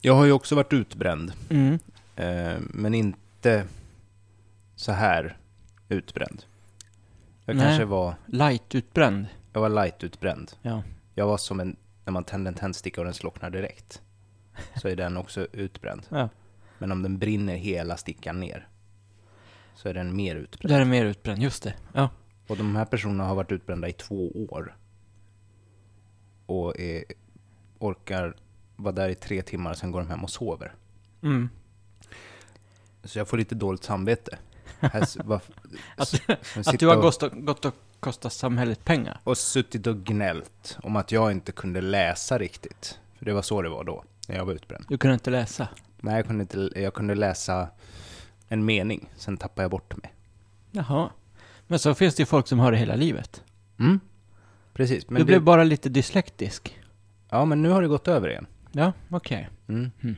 Jag har ju också varit utbränd. Mm. Eh, men inte så här utbränd. Jag Nej. kanske var, Light-utbränd. jag var light-utbränd. Ja. Jag var som en, när man tänder en tändsticka och den slocknar direkt. Så är den också utbränd. Ja. Men om den brinner hela stickan ner. Så är den mer utbränd. Där är mer utbränd, just det. Ja. Och de här personerna har varit utbrända i två år. Och är, orkar vara där i tre timmar, sen går de hem och sover. Mm. Så jag får lite dåligt samvete. Här, Att- Att du har och, gått och kostat samhället pengar. och suttit och gnällt om att jag inte kunde läsa riktigt. För det var så det var då, när jag var utbränd. Du kunde inte läsa. Nej, jag kunde, inte, jag kunde läsa en mening, sen tappade jag bort mig. Jaha. Men så finns det ju folk som har det hela livet. Mm. Precis, men du det, blev bara lite dyslektisk. Ja, men nu har det gått över igen. Ja, okej. Mm. Mm.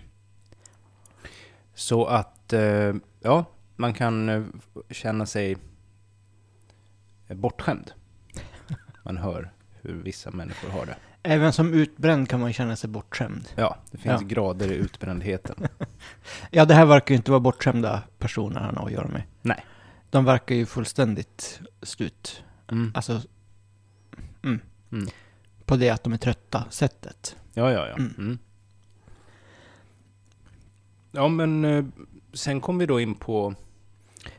Så att, eh, ja, man kan eh, känna sig bortskämd. Man hör hur vissa människor har det. Även som utbränd kan man känna sig bortskämd. Ja, det finns Ja. grader i utbrändheten. Ja, det här verkar ju inte vara bortskämda personer han har att göra med. Nej. De verkar ju fullständigt slut. Mm. Alltså, mm. Mm. På det att de är trötta sättet. Ja, ja, ja. Mm. Mm. Ja, men eh, sen kom vi då in på...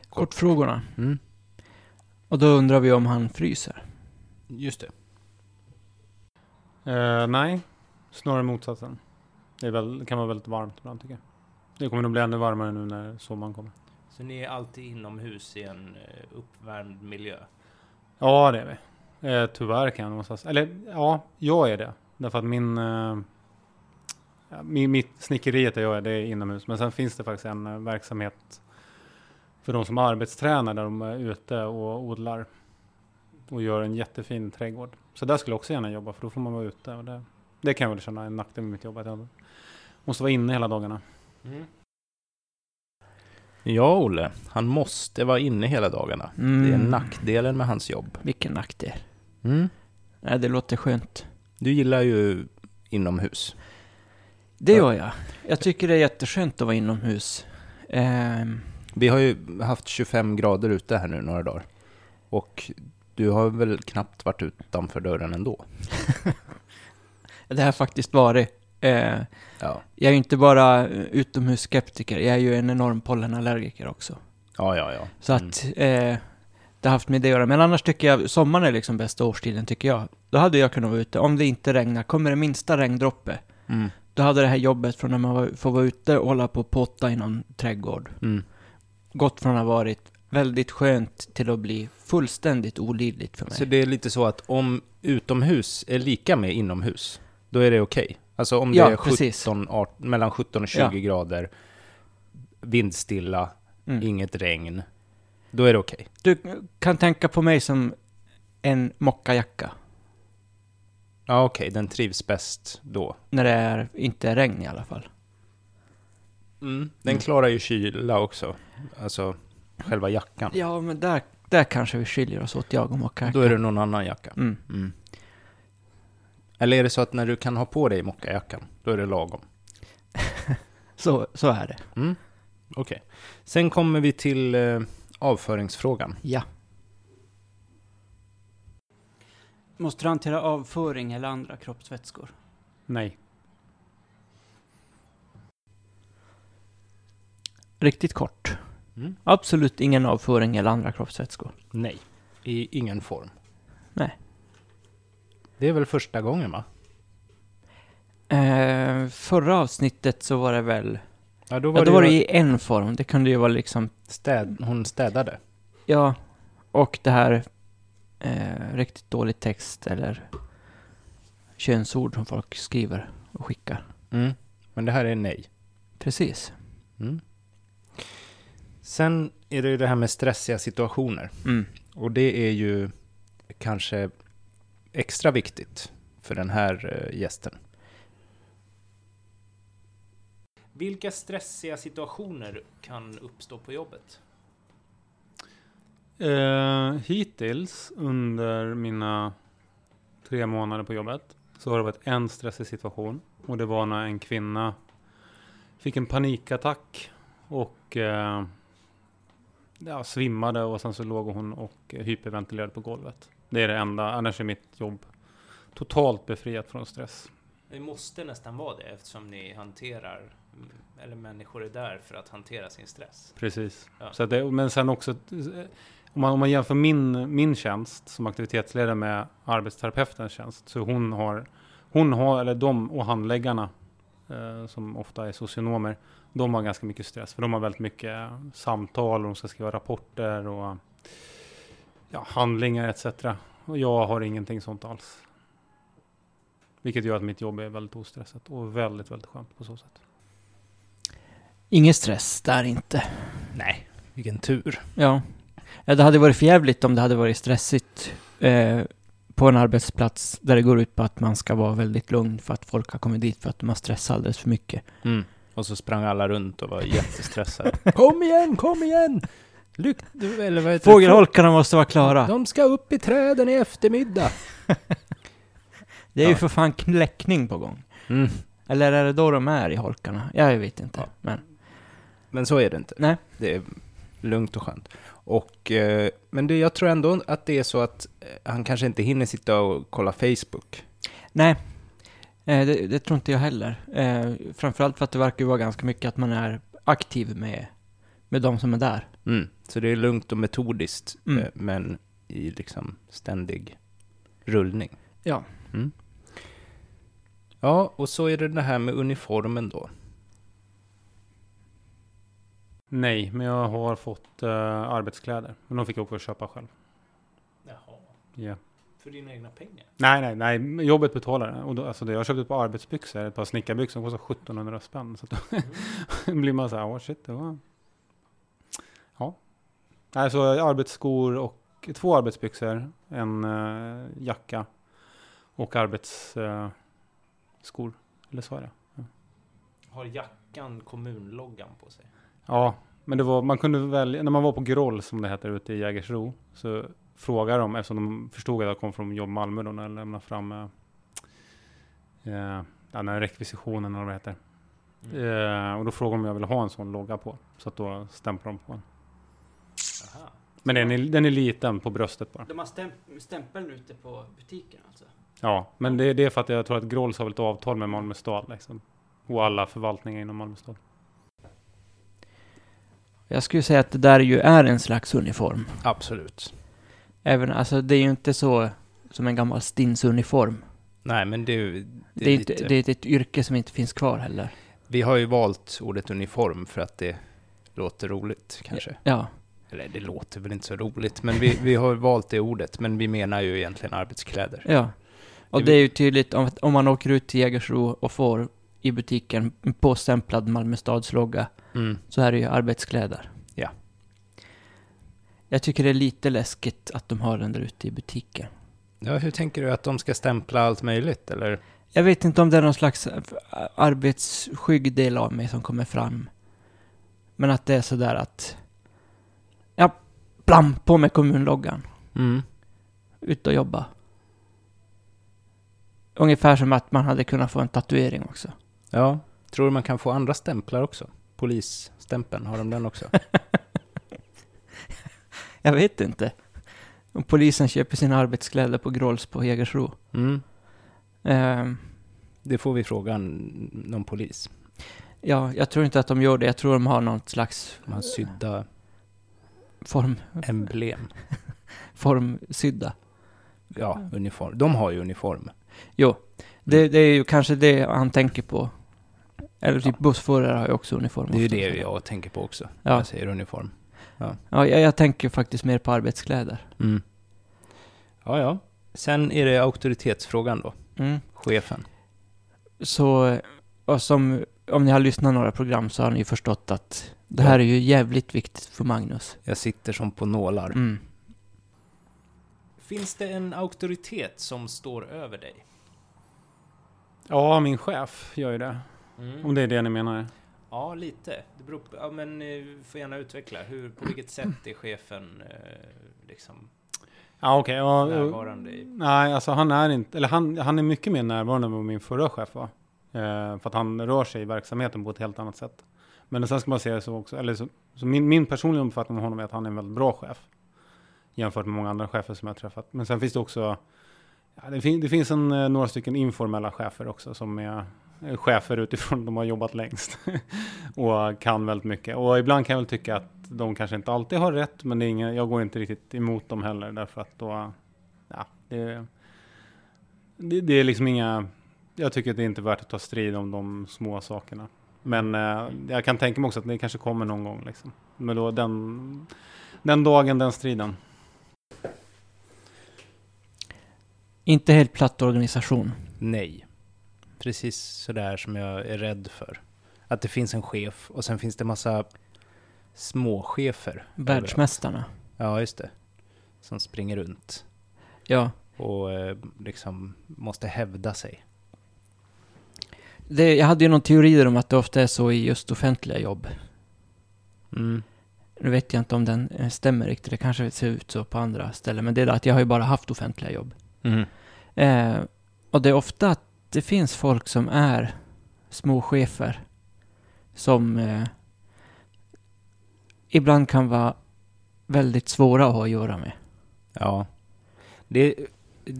Kortfrågorna. Mm. Och då undrar vi om han fryser. Just det. Eh, nej, snarare motsatsen. Det, är väl, det kan vara väldigt varmt ibland tycker jag. Det kommer nog bli ännu varmare nu när sommaren kommer. Så ni är alltid inomhus i en eh, uppvärmd miljö? Ja, det är vi. Eh, tyvärr kan jag nog säga. Eller ja, jag är det. Därför att min... Eh, min mitt snickeriet där jag är, det är inomhus. Men sen finns det faktiskt en eh, verksamhet för de som arbetstränar där de är ute och odlar. Och gör en jättefin trädgård. Så där skulle jag också gärna jobba, för då får man vara ute. Och det, det kan jag väl känna är en nackdel med mitt jobb, att jag måste vara inne hela dagarna. Mm. Ja, Olle. Han måste vara inne hela dagarna. Mm. Det är nackdelen med hans jobb. Vilken nackdel. Mm. Nej, det låter skönt. Du gillar ju inomhus. Det gör jag. Jag tycker det är jätteskönt att vara inomhus. Ehm, Vi har ju haft 25 grader ute här nu några dagar. Och du har väl knappt varit utanför dörren ändå? det har faktiskt varit. Eh, Ja. jag är ju inte bara utomhusskeptiker, jag är ju en enorm pollenallergiker också. Ja, ja, ja. Så Mm. att eh, det har haft med det att göra. Men annars tycker jag, sommaren är liksom bästa årstiden tycker jag. Då hade jag kunnat vara ute. Om det inte regnar, kommer det minsta regndroppe, Mm. då hade det här jobbet från när man var, får vara ute och hålla på och potta i någon trädgård, Mm. gått från att ha varit väldigt skönt till att bli fullständigt olidligt för mig. Så det är lite så att om utomhus är lika med inomhus, då är det okej? Alltså om det Ja, är precis. 17, 18, mellan 17 och 20 Ja. grader, vindstilla, Mm. inget regn, då är det okej? Du kan tänka på mig som en mockajacka. Ja, okej, den trivs bäst då. När det är, inte är regn i alla fall. Den Mm. klarar ju kyla också, alltså själva jackan. Ja, men där, där kanske vi skiljer oss åt, jag och mockajacka. Då är det någon annan jacka. Mm. Eller är det så att när du kan ha på dig mockajackan, då är det lagom? Så, så är det. Mm. Okej. Sen kommer vi till eh, avföringsfrågan. Ja. Måste du hantera avföring eller andra kroppsvätskor? Nej. Riktigt kort. Mm. Absolut ingen avföring eller andra kroppsvätskor. Nej. I ingen form. Nej. Det är väl första gången va? Eh, förra avsnittet så var det väl... Ja, då Ja, var då det, var det i en form. Det kunde ju vara liksom... städ, hon städade. Ja, och det här... Eh, riktigt dålig text eller könsord som folk skriver och skickar. Mm. Men det här är nej. Precis. Mm. Sen är det ju det här med stressiga situationer. Mm. Och det är ju kanske extra viktigt för den här eh, gästen. Vilka stressiga situationer kan uppstå på jobbet? Eh, hittills under mina tre månader på jobbet så har det varit en stressig situation. Och det var när en kvinna fick en panikattack och eh, ja, svimmade och sen så låg hon och hyperventilerade på golvet. Det är det enda, annars är mitt jobb totalt befriat från stress. Det måste nästan vara det eftersom ni hanterar, eller människor är där för att hantera sin stress. Precis. Ja. Så det, men sen också, eh, om man, om man jämför min, min tjänst som aktivitetsledare med arbetsterapeutens tjänst, så hon har, hon har, eller de och handläggarna, eh, som ofta är socionomer, de har ganska mycket stress, för de har väldigt mycket samtal och de ska skriva rapporter och ja, handlingar etc. Och jag har ingenting sånt alls. Vilket gör att mitt jobb är väldigt ostressat och väldigt, väldigt skönt på så sätt. Ingen stress där inte. Nej, vilken tur. Ja. ja. Det hade varit förjävligt om det hade varit stressigt eh, på en arbetsplats där det går ut på att man ska vara väldigt lugn för att folk har kommit dit för att de har stressat alldeles för mycket. Mm. Och så sprang alla runt och var jättestressade. kom igen, kom igen! Lyck, eller vad heter det? Fågelholkarna måste vara klara. De ska upp i träden i eftermiddag. Det är ju Ja. för fan kläckning på gång. Mm. Eller är det då de är i holkarna? Jag vet inte. Ja. Men Men så är det inte. Nej. Det är lugnt och skönt. Och, eh, men det, jag tror ändå att det är så att eh, han kanske inte hinner sitta och kolla Facebook. nej, eh, det, det tror inte jag heller. Eh, framförallt för att det verkar ju vara ganska mycket att man är aktiv med, med de som är där. Mm. Så det är lugnt och metodiskt, Mm. eh, men i liksom ständig rullning. Ja. Mm. Ja, och så är det det här med uniformen då. Nej, men jag har fått eh, arbetskläder. Men de fick jag åka och köpa själv. Jaha, Ja. för dina egna pengar? Nej, nej, nej. Jobbet betalar det. Och då, alltså det, jag köpte ett par arbetsbyxor, ett par snickarbyxor som kostar 1700 spänn. Så då blir man så här, åh shit, det var... Ja. Nej, så arbetsskor och två arbetsbyxor, en eh, jacka Och arbetsskor. Eh, skor. Eller sa jag det? Har jackan kommunloggan på sig? Ja, men det var, man kunde välja, när man var på Groll som det heter ute i Jägersro, så frågade de, eftersom de förstod att jag kom från Jobb Malmö då, när jag lämnade fram eh, eh, den här rekvisitionen eller vad det heter. Mm. Eh, och då frågade de om jag ville ha en sån logga på. Så att då stämplade de på den. Men den är, den är liten på bröstet bara. De har stäm stämpeln ute på butiken alltså? Ja, men det, det är för att jag tror att Grolls har ett avtal med Malmö stad liksom. Och alla förvaltningar inom Malmö stad. Jag skulle säga att det där ju är en slags uniform. Absolut. Även, alltså det är ju inte så som en gammal stinsuniform. Nej, men det, det, Det är, lite, inte, det är ett yrke som inte finns kvar heller. Vi har ju valt ordet uniform för att det låter roligt, kanske. Ja. Eller det låter väl inte så roligt, men vi, vi har valt det ordet. Men vi menar ju egentligen arbetskläder. Ja. Och Det är ju tydligt om, om man åker ut till Jägersro och får i butiken en påstämplad Malmö stads logga Mm. så är det ju arbetskläder. Ja. Jag tycker det är lite läskigt att de har den där ute i butiken. Ja, hur tänker du att de ska stämpla allt möjligt, eller? Jag vet inte om det är någon slags eh, arbetsskygg del av mig som kommer fram. Men att det är sådär att... Blam! På med kommunloggan. Mm. Ut och jobba. Ungefär som att man hade kunnat få en tatuering också. Ja. Tror du man kan få andra stämplar också? Polisstämpeln, har de den också? Jag vet inte. Om polisen köper sina arbetskläder på Grolls på Jägersro. Mm. Ehm, Det får vi fråga någon polis. ja, jag tror inte att de gör det. Jag tror de har något slags har sydda form, emblem. formsydda. Ja, uniform. De har ju uniform. Jo, det, det är ju kanske det han tänker på. Eller typ bussförare har ju också uniform. Det är ju ofta. det jag tänker på också. Ja. Jag säger uniform. Ja, jag, jag tänker faktiskt mer på arbetskläder. Mm. Ja, ja. Sen är det auktoritetsfrågan då. Mm. Chefen. Så, och som, om ni har lyssnat några program så har ni ju förstått att det här är ju jävligt viktigt för Magnus. Jag sitter som på nålar. Mm. Finns det en auktoritet som står över dig? Ja, min chef gör ju det. Mm. Om det är det ni menar. Ja, lite. Det beror på, ja, men eh, får gärna utveckla. Hur, på vilket sätt är chefen eh, liksom Ja, okej. ja, närvarande i... Nej, alltså han är inte, eller han, han är mycket mer närvarande än vad min förra chef var. Eh, för att han rör sig i verksamheten på ett helt annat sätt. Men sen ska man säga så också, eller så, så min, min personliga uppfattning om honom är att han är en väldigt bra chef. Jämfört med många andra chefer som jag har träffat. Men sen finns det också, ja, det, fin, det finns en, eh, några stycken informella chefer också som är eh, chefer utifrån de har jobbat längst. och kan väldigt mycket. Och ibland kan jag väl tycka att de kanske inte alltid har rätt, men det är ingen, jag går inte riktigt emot dem heller därför att då, ja, det, det, det är liksom inga, jag tycker att det är inte värt att ta strid om de små sakerna. Men eh, jag kan tänka mig också att det kanske kommer någon gång liksom. Men då den, den dagen, den striden. Inte helt platt organisation. Nej. Precis sådär som jag är rädd för. Att det finns en chef och sen finns det massa småchefer. Världsmästarna. överallt. Ja, just det. Som springer runt Ja. och eh, liksom måste hävda sig. Det, jag hade ju någon teori där om att det ofta är så i just offentliga jobb. Mm. Nu vet jag inte om den eh, stämmer riktigt. Det kanske ser ut så på andra ställen. Men det är att jag har ju bara haft offentliga jobb. Mm. Eh, och det är ofta att det finns folk som är småchefer. Som eh, ibland kan vara väldigt svåra att ha att göra med. Ja. Det,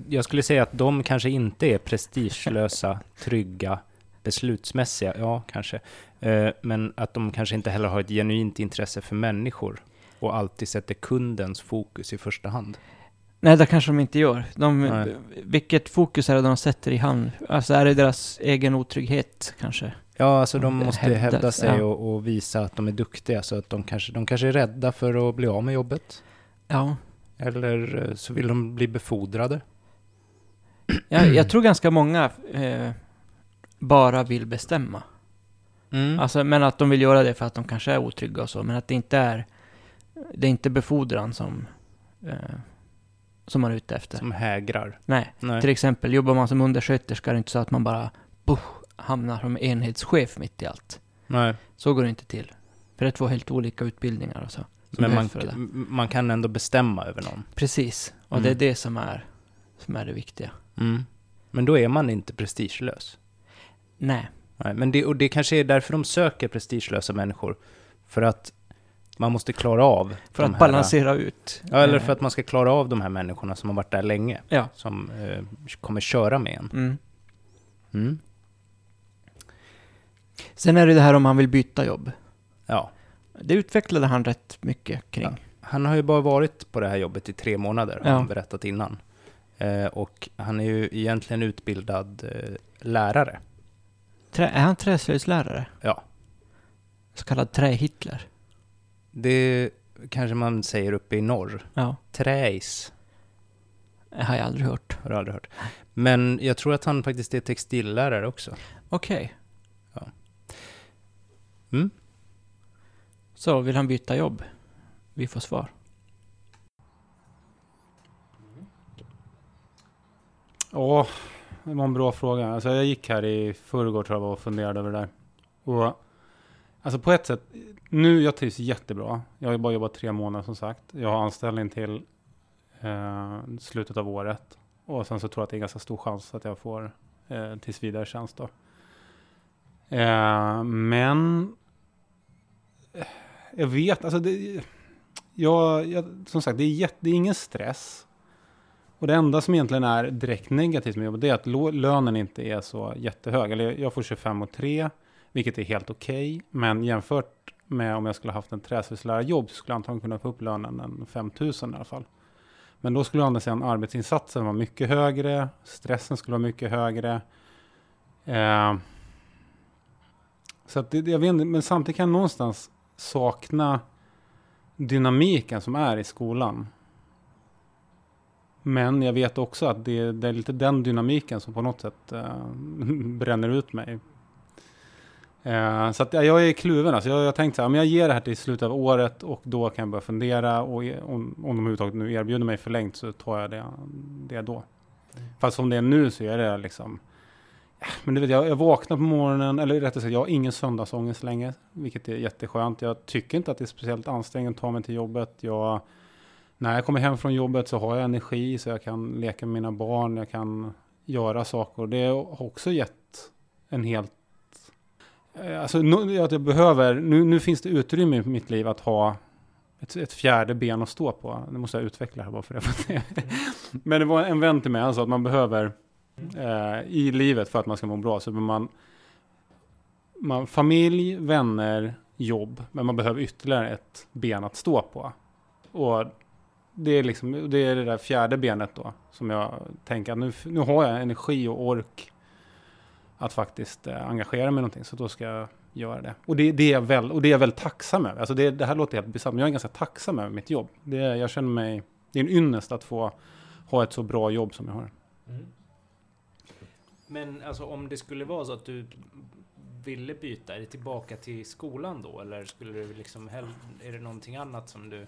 jag skulle säga att de kanske inte är prestigelösa, trygga, beslutsmässiga. Ja, kanske. Eh, men att de kanske inte heller har ett genuint intresse för människor och alltid sätter kundens fokus i första hand. Nej, det kanske de inte gör. De, Nej. vilket fokus är det de sätter i hand? Alltså är det deras egen otrygghet kanske? Ja, alltså de måste hävdas, hävda sig ja. och, och visa att de är duktiga. Så att de kanske, de kanske är rädda för att bli av med jobbet. Ja. Eller eh, så vill de bli befordrade. Jag, jag tror ganska många eh, bara vill bestämma. Mm. Alltså, men att de vill göra det för att de kanske är otrygga och så. Men att det inte är... Det är inte befordran som... Eh, som man är ute efter. Som hägrar. Nej. Nej. Till exempel, jobbar man som undersköterska är det inte så att man bara puff, hamnar som enhetschef mitt i allt. Nej. Så går det inte till. För det är två helt olika utbildningar och så. Men man, man kan ändå bestämma över någon. Precis. Och Mm. det är det som är, som är det viktiga. Mm. Men då är man inte prestigelös. Nej. Nej, men det, och det kanske är därför de söker prestigelösa människor. För att man måste klara av För att här- balansera ut. Ja, eller eh, för att man ska klara av de här människorna som har varit där länge. Ja. Som eh, kommer köra med en. Mm. Mm. Sen är det det här om han vill byta jobb. Ja. Det utvecklade han rätt mycket kring. Han har ju bara varit på det här jobbet i tre månader, har Ja. han berättat innan. Eh, och han är ju egentligen utbildad eh, lärare. Trä, är han träslöjdslärare? Ja. Så kallad trähitler? Det kanske man säger uppe i norr. Ja. Träis, Det har jag aldrig hört. har du aldrig hört. Men jag tror att han faktiskt är textillärare också. Okej. Ja. Mm. Så vill han byta jobb? Vi får svar. Ja, det var en bra fråga. Alltså jag gick här i förrgår tror jag och funderade över det där. Och alltså på ett sätt, nu jag trivs jättebra. Jag har ju bara jobbat tre månader som sagt. Jag har anställning till eh, slutet av året. Och sen så tror jag att det är ganska stor chans att jag får eh, tills vidare tjänst då. Eh, men eh, jag vet, alltså det, jag, jag, som sagt, det är, jätte, det är ingen stress. Och det enda som egentligen är direkt negativt med jobbet det är att lönen inte är så jättehög. Eller jag får 25 och 3, vilket är helt okej. men jämfört med om jag skulle haft en träslöjdslärarjobb så skulle jag antagligen kunna få upp lönen en 5 000 i alla fall. Men då skulle å andra sidan arbetsinsatsen vara mycket högre, stressen skulle vara mycket högre. Eh, så att det, jag vet inte, men samtidigt kan jag någonstans sakna dynamiken som är i skolan. Men jag vet också att det, det är lite den dynamiken som på något sätt äh, bränner ut mig. Äh, så att ja, jag är kluven. Alltså jag har tänkt så här, men jag ger det här till slutet av året och då kan jag börja fundera och e, om, om de överhuvudtaget nu erbjuder mig förlängt så tar jag det, det då. Fast som det är nu så är det liksom men du vet, jag, jag vaknar på morgonen, eller rättare sagt, jag har ingen söndagsångest längre, vilket är jätteskönt. Jag tycker inte att det är speciellt ansträngande att ta mig till jobbet. Jag, när jag kommer hem från jobbet så har jag energi så jag kan leka med mina barn, jag kan göra saker. Det har också gett en helt... Eh, alltså nu, att jag behöver, nu, nu finns det utrymme i mitt liv att ha ett, ett fjärde ben att stå på. Nu måste jag utveckla här bara för det. Men det var en vän till mig, han sa att man behöver eh, i livet för att man ska må bra så behöver man, man familj, vänner, jobb, men man behöver ytterligare ett ben att stå på. Och det är, liksom, det är det där fjärde benet då som jag tänker att nu, nu har jag energi och ork att faktiskt eh, engagera mig i någonting, så då ska jag göra det. Och det, det, är, jag väl, och det är jag väldigt tacksam över. Alltså det, det här låter helt bisarrt, men jag är ganska tacksam över mitt jobb. Det, jag känner mig, det är en ynnest att få ha ett så bra jobb som jag har. Mm. Men alltså om det skulle vara så att du ville byta, är det tillbaka till skolan då? Eller skulle du liksom är det någonting annat som du...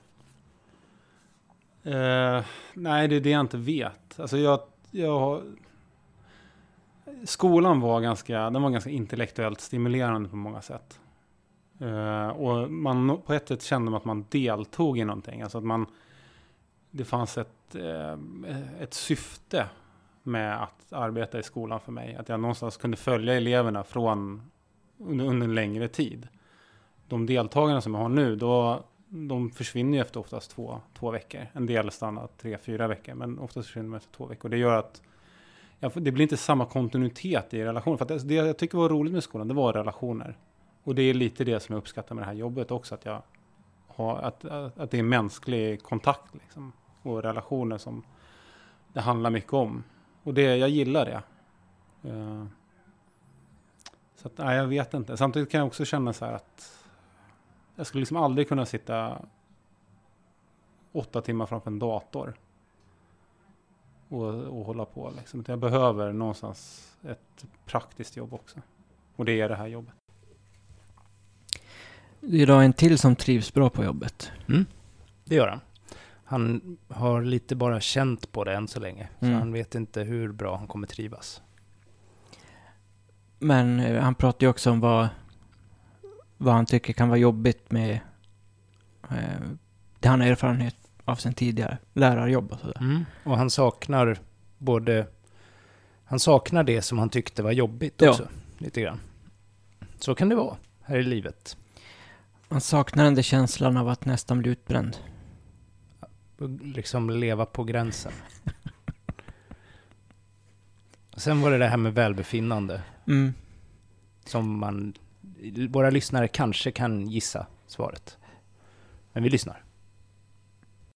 Eh, nej, det är det jag inte vet. Alltså jag, jag har... Skolan var ganska, den var ganska intellektuellt stimulerande på många sätt. Eh, och man, på ett sätt kände man att man deltog i någonting. Alltså att man, det fanns ett, eh, ett syfte med att arbeta i skolan för mig. Att jag någonstans kunde följa eleverna från under, under en längre tid. De deltagarna som jag har nu, då, de försvinner ju efter oftast två, två veckor. En del stannar tre, fyra veckor, men oftast försvinner de efter två veckor. Det gör att jag, det blir inte samma kontinuitet i relationen. För att det, det jag tycker var roligt med skolan, det var relationer. Och det är lite det som jag uppskattar med det här jobbet också, att jag har, att, att, att det är mänsklig kontakt liksom, och relationer som det handlar mycket om. Och det, jag gillar det. Eh, så att, nej, jag vet inte. Samtidigt kan jag också känna så här att jag skulle liksom aldrig kunna sitta åtta timmar framför en dator och, och hålla på. Liksom. Jag behöver någonstans ett praktiskt jobb också. Och det är det här jobbet. Det är då en till som trivs bra på jobbet. Det gör han. Han har lite bara känt på det än så länge. Så Mm. han vet inte hur bra han kommer trivas. Men eh, han pratar ju också om vad, vad han tycker kan vara jobbigt med eh, det han har erfarenhet av sen tidigare. Lärarjobb och sådär. Och han saknar både... Han saknar det som han tyckte var jobbigt Ja. också. Lite grann. Så kan det vara här i livet. Han saknar den där känslan av att nästan bli utbränd. Liksom leva på gränsen. Sen var det det här med välbefinnande. Mm. Som man... Våra lyssnare kanske kan gissa svaret. Men vi lyssnar.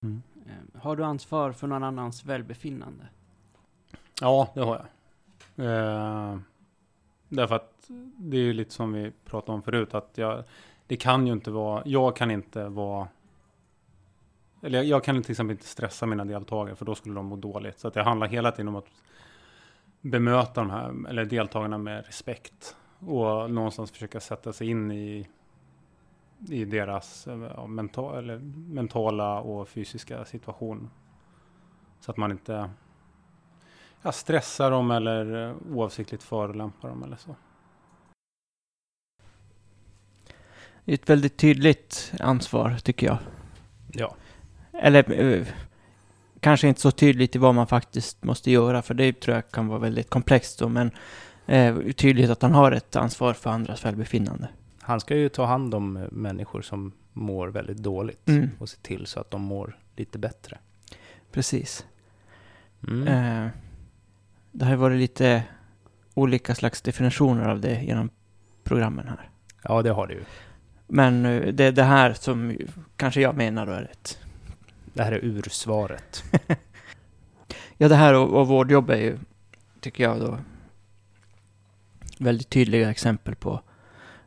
Eh, Har du ansvar för någon annans välbefinnande? Ja, det har jag. Eh, därför att det är ju lite som vi pratade om förut, att jag, det kan ju inte vara, jag kan inte vara, eller jag, jag kan till exempel inte stressa mina deltagare, för då skulle de må dåligt. Så att det handlar hela tiden om att bemöta de här, eller deltagarna med respekt. Och någonstans försöka sätta sig in i, i deras ja, menta, eller mentala och fysiska situation. Så att man inte ja, stressar dem eller oavsiktligt förolämpar dem eller så. Det är ett väldigt tydligt ansvar, tycker jag. Ja. Eller eh, kanske inte så tydligt i vad man faktiskt måste göra, för det tror jag kan vara väldigt komplext då, men eh, tydligt att han har ett ansvar för andras välbefinnande. Han ska ju ta hand om eh, människor som mår väldigt dåligt. Mm. Och se till så att de mår lite bättre. Precis. Mm. Eh, det har ju varit lite olika slags definitioner av det genom programmen här. Ja, det har det ju. Men eh, det är det här som kanske jag menar då är ett... Det här är ursvaret. Ja, det här och, och vårdjobb är ju, tycker jag då, väldigt tydliga exempel på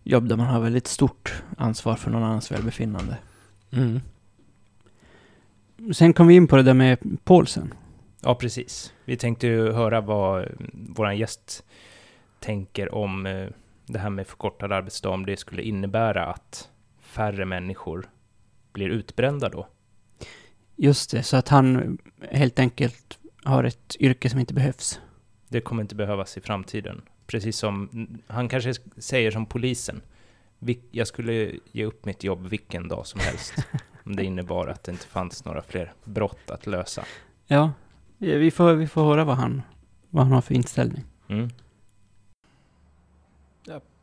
jobb där man har väldigt stort ansvar för någon annans välbefinnande. Mm. Sen kom vi in på det där med Paulsen. Ja, precis. Vi tänkte ju höra vad vår gäst tänker om eh, det här med förkortad arbetsdag, om det skulle innebära att färre människor blir utbrända då. Just det, så att han helt enkelt har ett yrke som inte behövs. Det kommer inte behövas i framtiden. Precis som, han kanske säger som polisen, "Vil- jag skulle ge upp mitt jobb vilken dag som helst. om det innebar att det inte fanns några fler brott att lösa. Ja, vi får, vi får höra vad han, vad han har för inställning. Mm.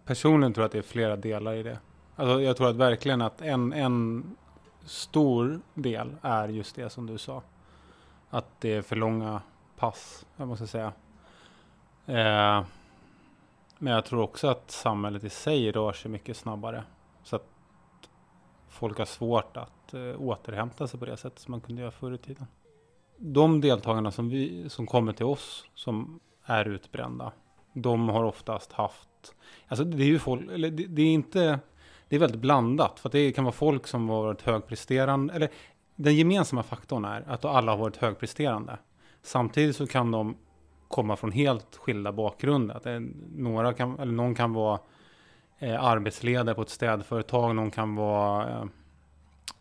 Personligen tror jag att det är flera delar i det. Alltså jag tror att verkligen att en, en stor del är just det som du sa. Att det är för långa pass, jag måste säga. Eh, men jag tror också att samhället i sig rör sig mycket snabbare. Så att folk har svårt att eh, återhämta sig på det sätt som man kunde göra förr i tiden. De deltagarna som, vi, som kommer till oss som är utbrända, de har oftast haft Alltså det är ju folk, eller det, det är inte, det är väldigt blandat. För att det kan vara folk som har varit högpresterande, eller den gemensamma faktorn är att alla har varit högpresterande. Samtidigt så kan de komma från helt skilda bakgrunder. Att det några kan, eller någon kan vara eh, arbetsledare på ett städföretag, någon kan vara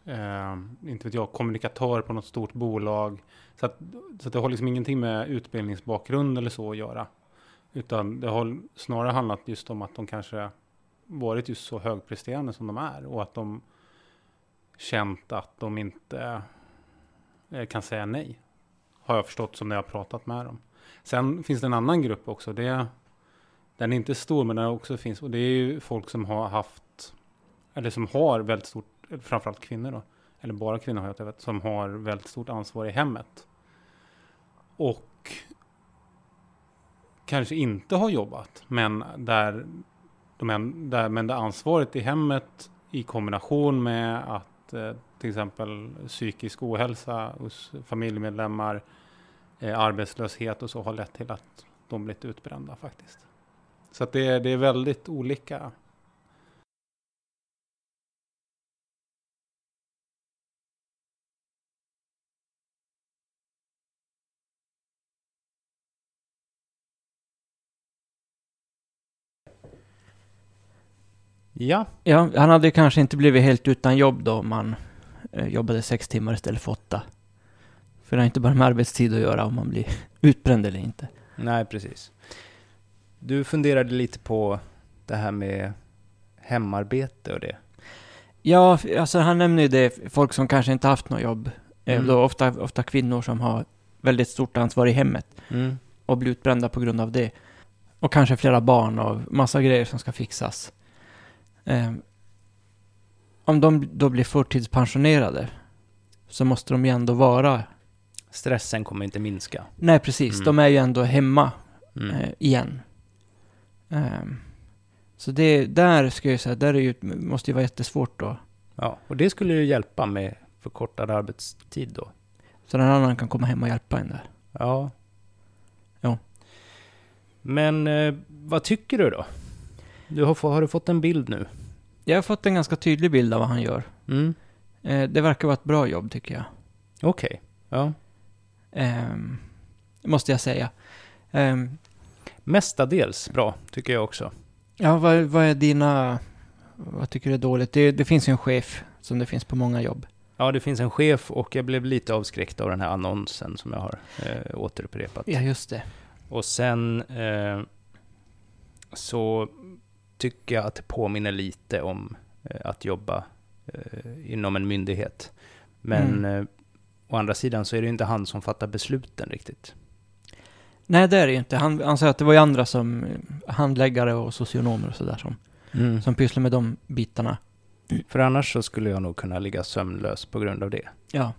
eh, eh, inte vet jag, kommunikatör på något stort bolag. Så, att, så att det har liksom ingenting med utbildningsbakgrund eller så att göra. Utan det har snarare handlat just om att de kanske varit just så högpresterande som de är och att de känt att de inte eh, kan säga nej. Har jag förstått som när jag pratat med dem. Sen finns det en annan grupp också. Det, den är inte stor men den också finns och det är ju folk som har haft eller som har väldigt stort, framförallt kvinnor då, eller bara kvinnor har jag vet, som har väldigt stort ansvar i hemmet. Och kanske inte har jobbat, men där, de en, där, men där ansvaret i hemmet i kombination med att eh, till exempel psykisk ohälsa hos familjemedlemmar, eh, arbetslöshet och så har lett till att de blivit utbrända faktiskt. Så att det, är- det är väldigt olika. Ja, Ja, han hade kanske inte blivit helt utan jobb då om han eh, jobbade sex timmar istället för åtta. För det har inte bara med arbetstid att göra om man blir utbränd eller inte. Nej, precis. Du funderade lite på det här med hemarbete och det. Ja, alltså han nämner ju det, folk som kanske inte haft något jobb. Eh, Mm. Då ofta, ofta kvinnor som har väldigt stort ansvar i hemmet Mm. och blir utbrända på grund av det. Och kanske flera barn och massa grejer som ska fixas. Eh, om de då blir förtidspensionerade så måste de ju ändå vara... Stressen kommer inte minska. Nej, precis. Mm. De är ju ändå hemma Mm. eh, igen. Ehm, så det, där ska jag säga, där är ju, måste ju vara jättesvårt då. Ja, och det skulle ju hjälpa med förkortad arbetstid då. Så någon annan kan komma hem och hjälpa en där. Ja. Ja. Men eh, vad tycker du då? Du har, har du fått en bild nu? Jag har fått en ganska tydlig bild av vad han gör. Mm. Eh, det verkar vara ett bra jobb tycker jag. Okej. Ja. Ehm, måste jag säga. Ehm, Mestadels bra, tycker jag också. ja, vad, vad är dina... Vad tycker du är dåligt? Det, det finns ju en chef som det finns på många jobb. Ja, det finns en chef och jag blev lite avskräckt av den här annonsen som jag har eh, återupprepat. Ja, just det. Och sen eh, så tycker jag att det påminner lite om eh, att jobba eh, inom en myndighet. Men Mm. Å andra sidan så är det ju inte han som fattar besluten riktigt. Nej, det är det ju inte. Han, han säger att det var ju andra som handläggare och socionomer och sådär som, som pysslar med de bitarna. För annars så skulle jag nog kunna ligga sömnlös på grund av det. Ja.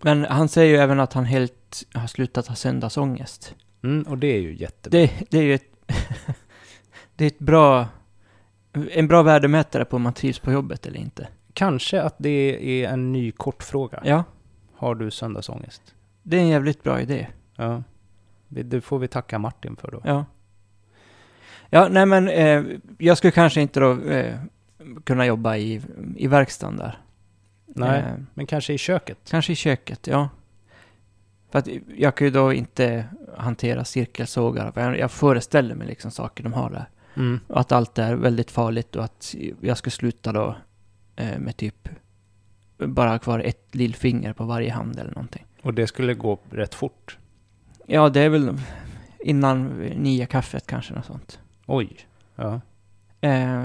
Men han säger ju även att han helt har slutat ha söndagsångest. Mm, och det är ju jättebra. Det, det är ju ett... det är ett bra... En bra värdemätare på om man trivs på jobbet eller inte. Kanske att det är en ny kortfråga. Ja, Har du söndagsångest? det är en jävligt bra idé. Ja. Det får vi tacka Martin för då. Ja. Ja, nej men eh, jag skulle kanske inte då eh, kunna jobba i, i verkstaden där. Nej, Eh, men kanske i köket. kanske i köket, ja. För att jag kan ju då inte hantera cirkelsågar. För jag, jag föreställer mig liksom saker de har där. Mm. Och att allt är väldigt farligt och att jag ska sluta då med typ bara kvar ett lillfinger på varje hand eller någonting. Och det skulle gå rätt fort. Ja, det är väl innan nio kaffet kanske något sånt. Oj. Ja. Eh,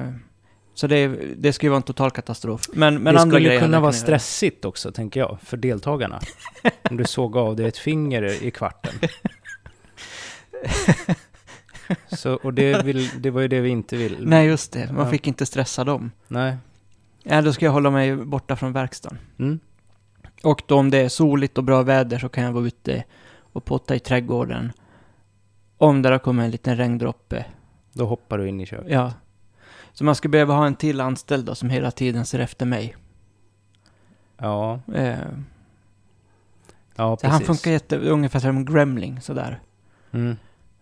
så det, det ju vara en total katastrof. Men, men det skulle kunna vara stressigt också, tänker jag, för deltagarna. Om du såg av dig ett finger i kvarten. Så, och det, vill, det var ju det vi inte vill. Nej, just det. Man Ja. fick inte stressa dem. Nej. Ja, då ska jag hålla mig borta från verkstaden. Mm. Och då om det är soligt och bra väder så kan jag vara ute och potta i trädgården. Om det har kommit en liten regndroppe. Då hoppar du in i köket. Ja. Så man ska behöva ha en till anställd då, som hela tiden ser efter mig. Ja, Eh, ja så precis. han funkar jätte, ungefär som en gremling sådär. Mm.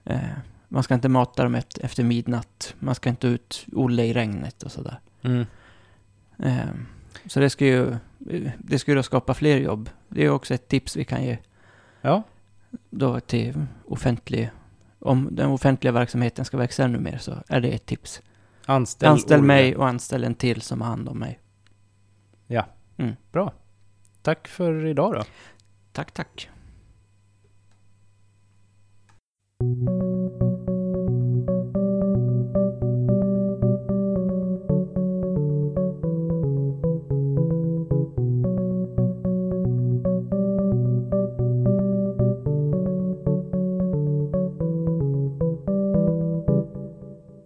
Eh, man ska inte mata dem ett, efter midnatt. Man ska inte ut Olle i regnet och sådär. Mm. Eh, så det ska ju, det ska ju då skapa fler jobb. Det är också ett tips vi kan ge Ja, då till offentlig, om den offentliga verksamheten ska växa ännu mer så är det ett tips. anställ, Anställ mig och anställ en till som har hand om mig. Tack för idag då. Tack, tack.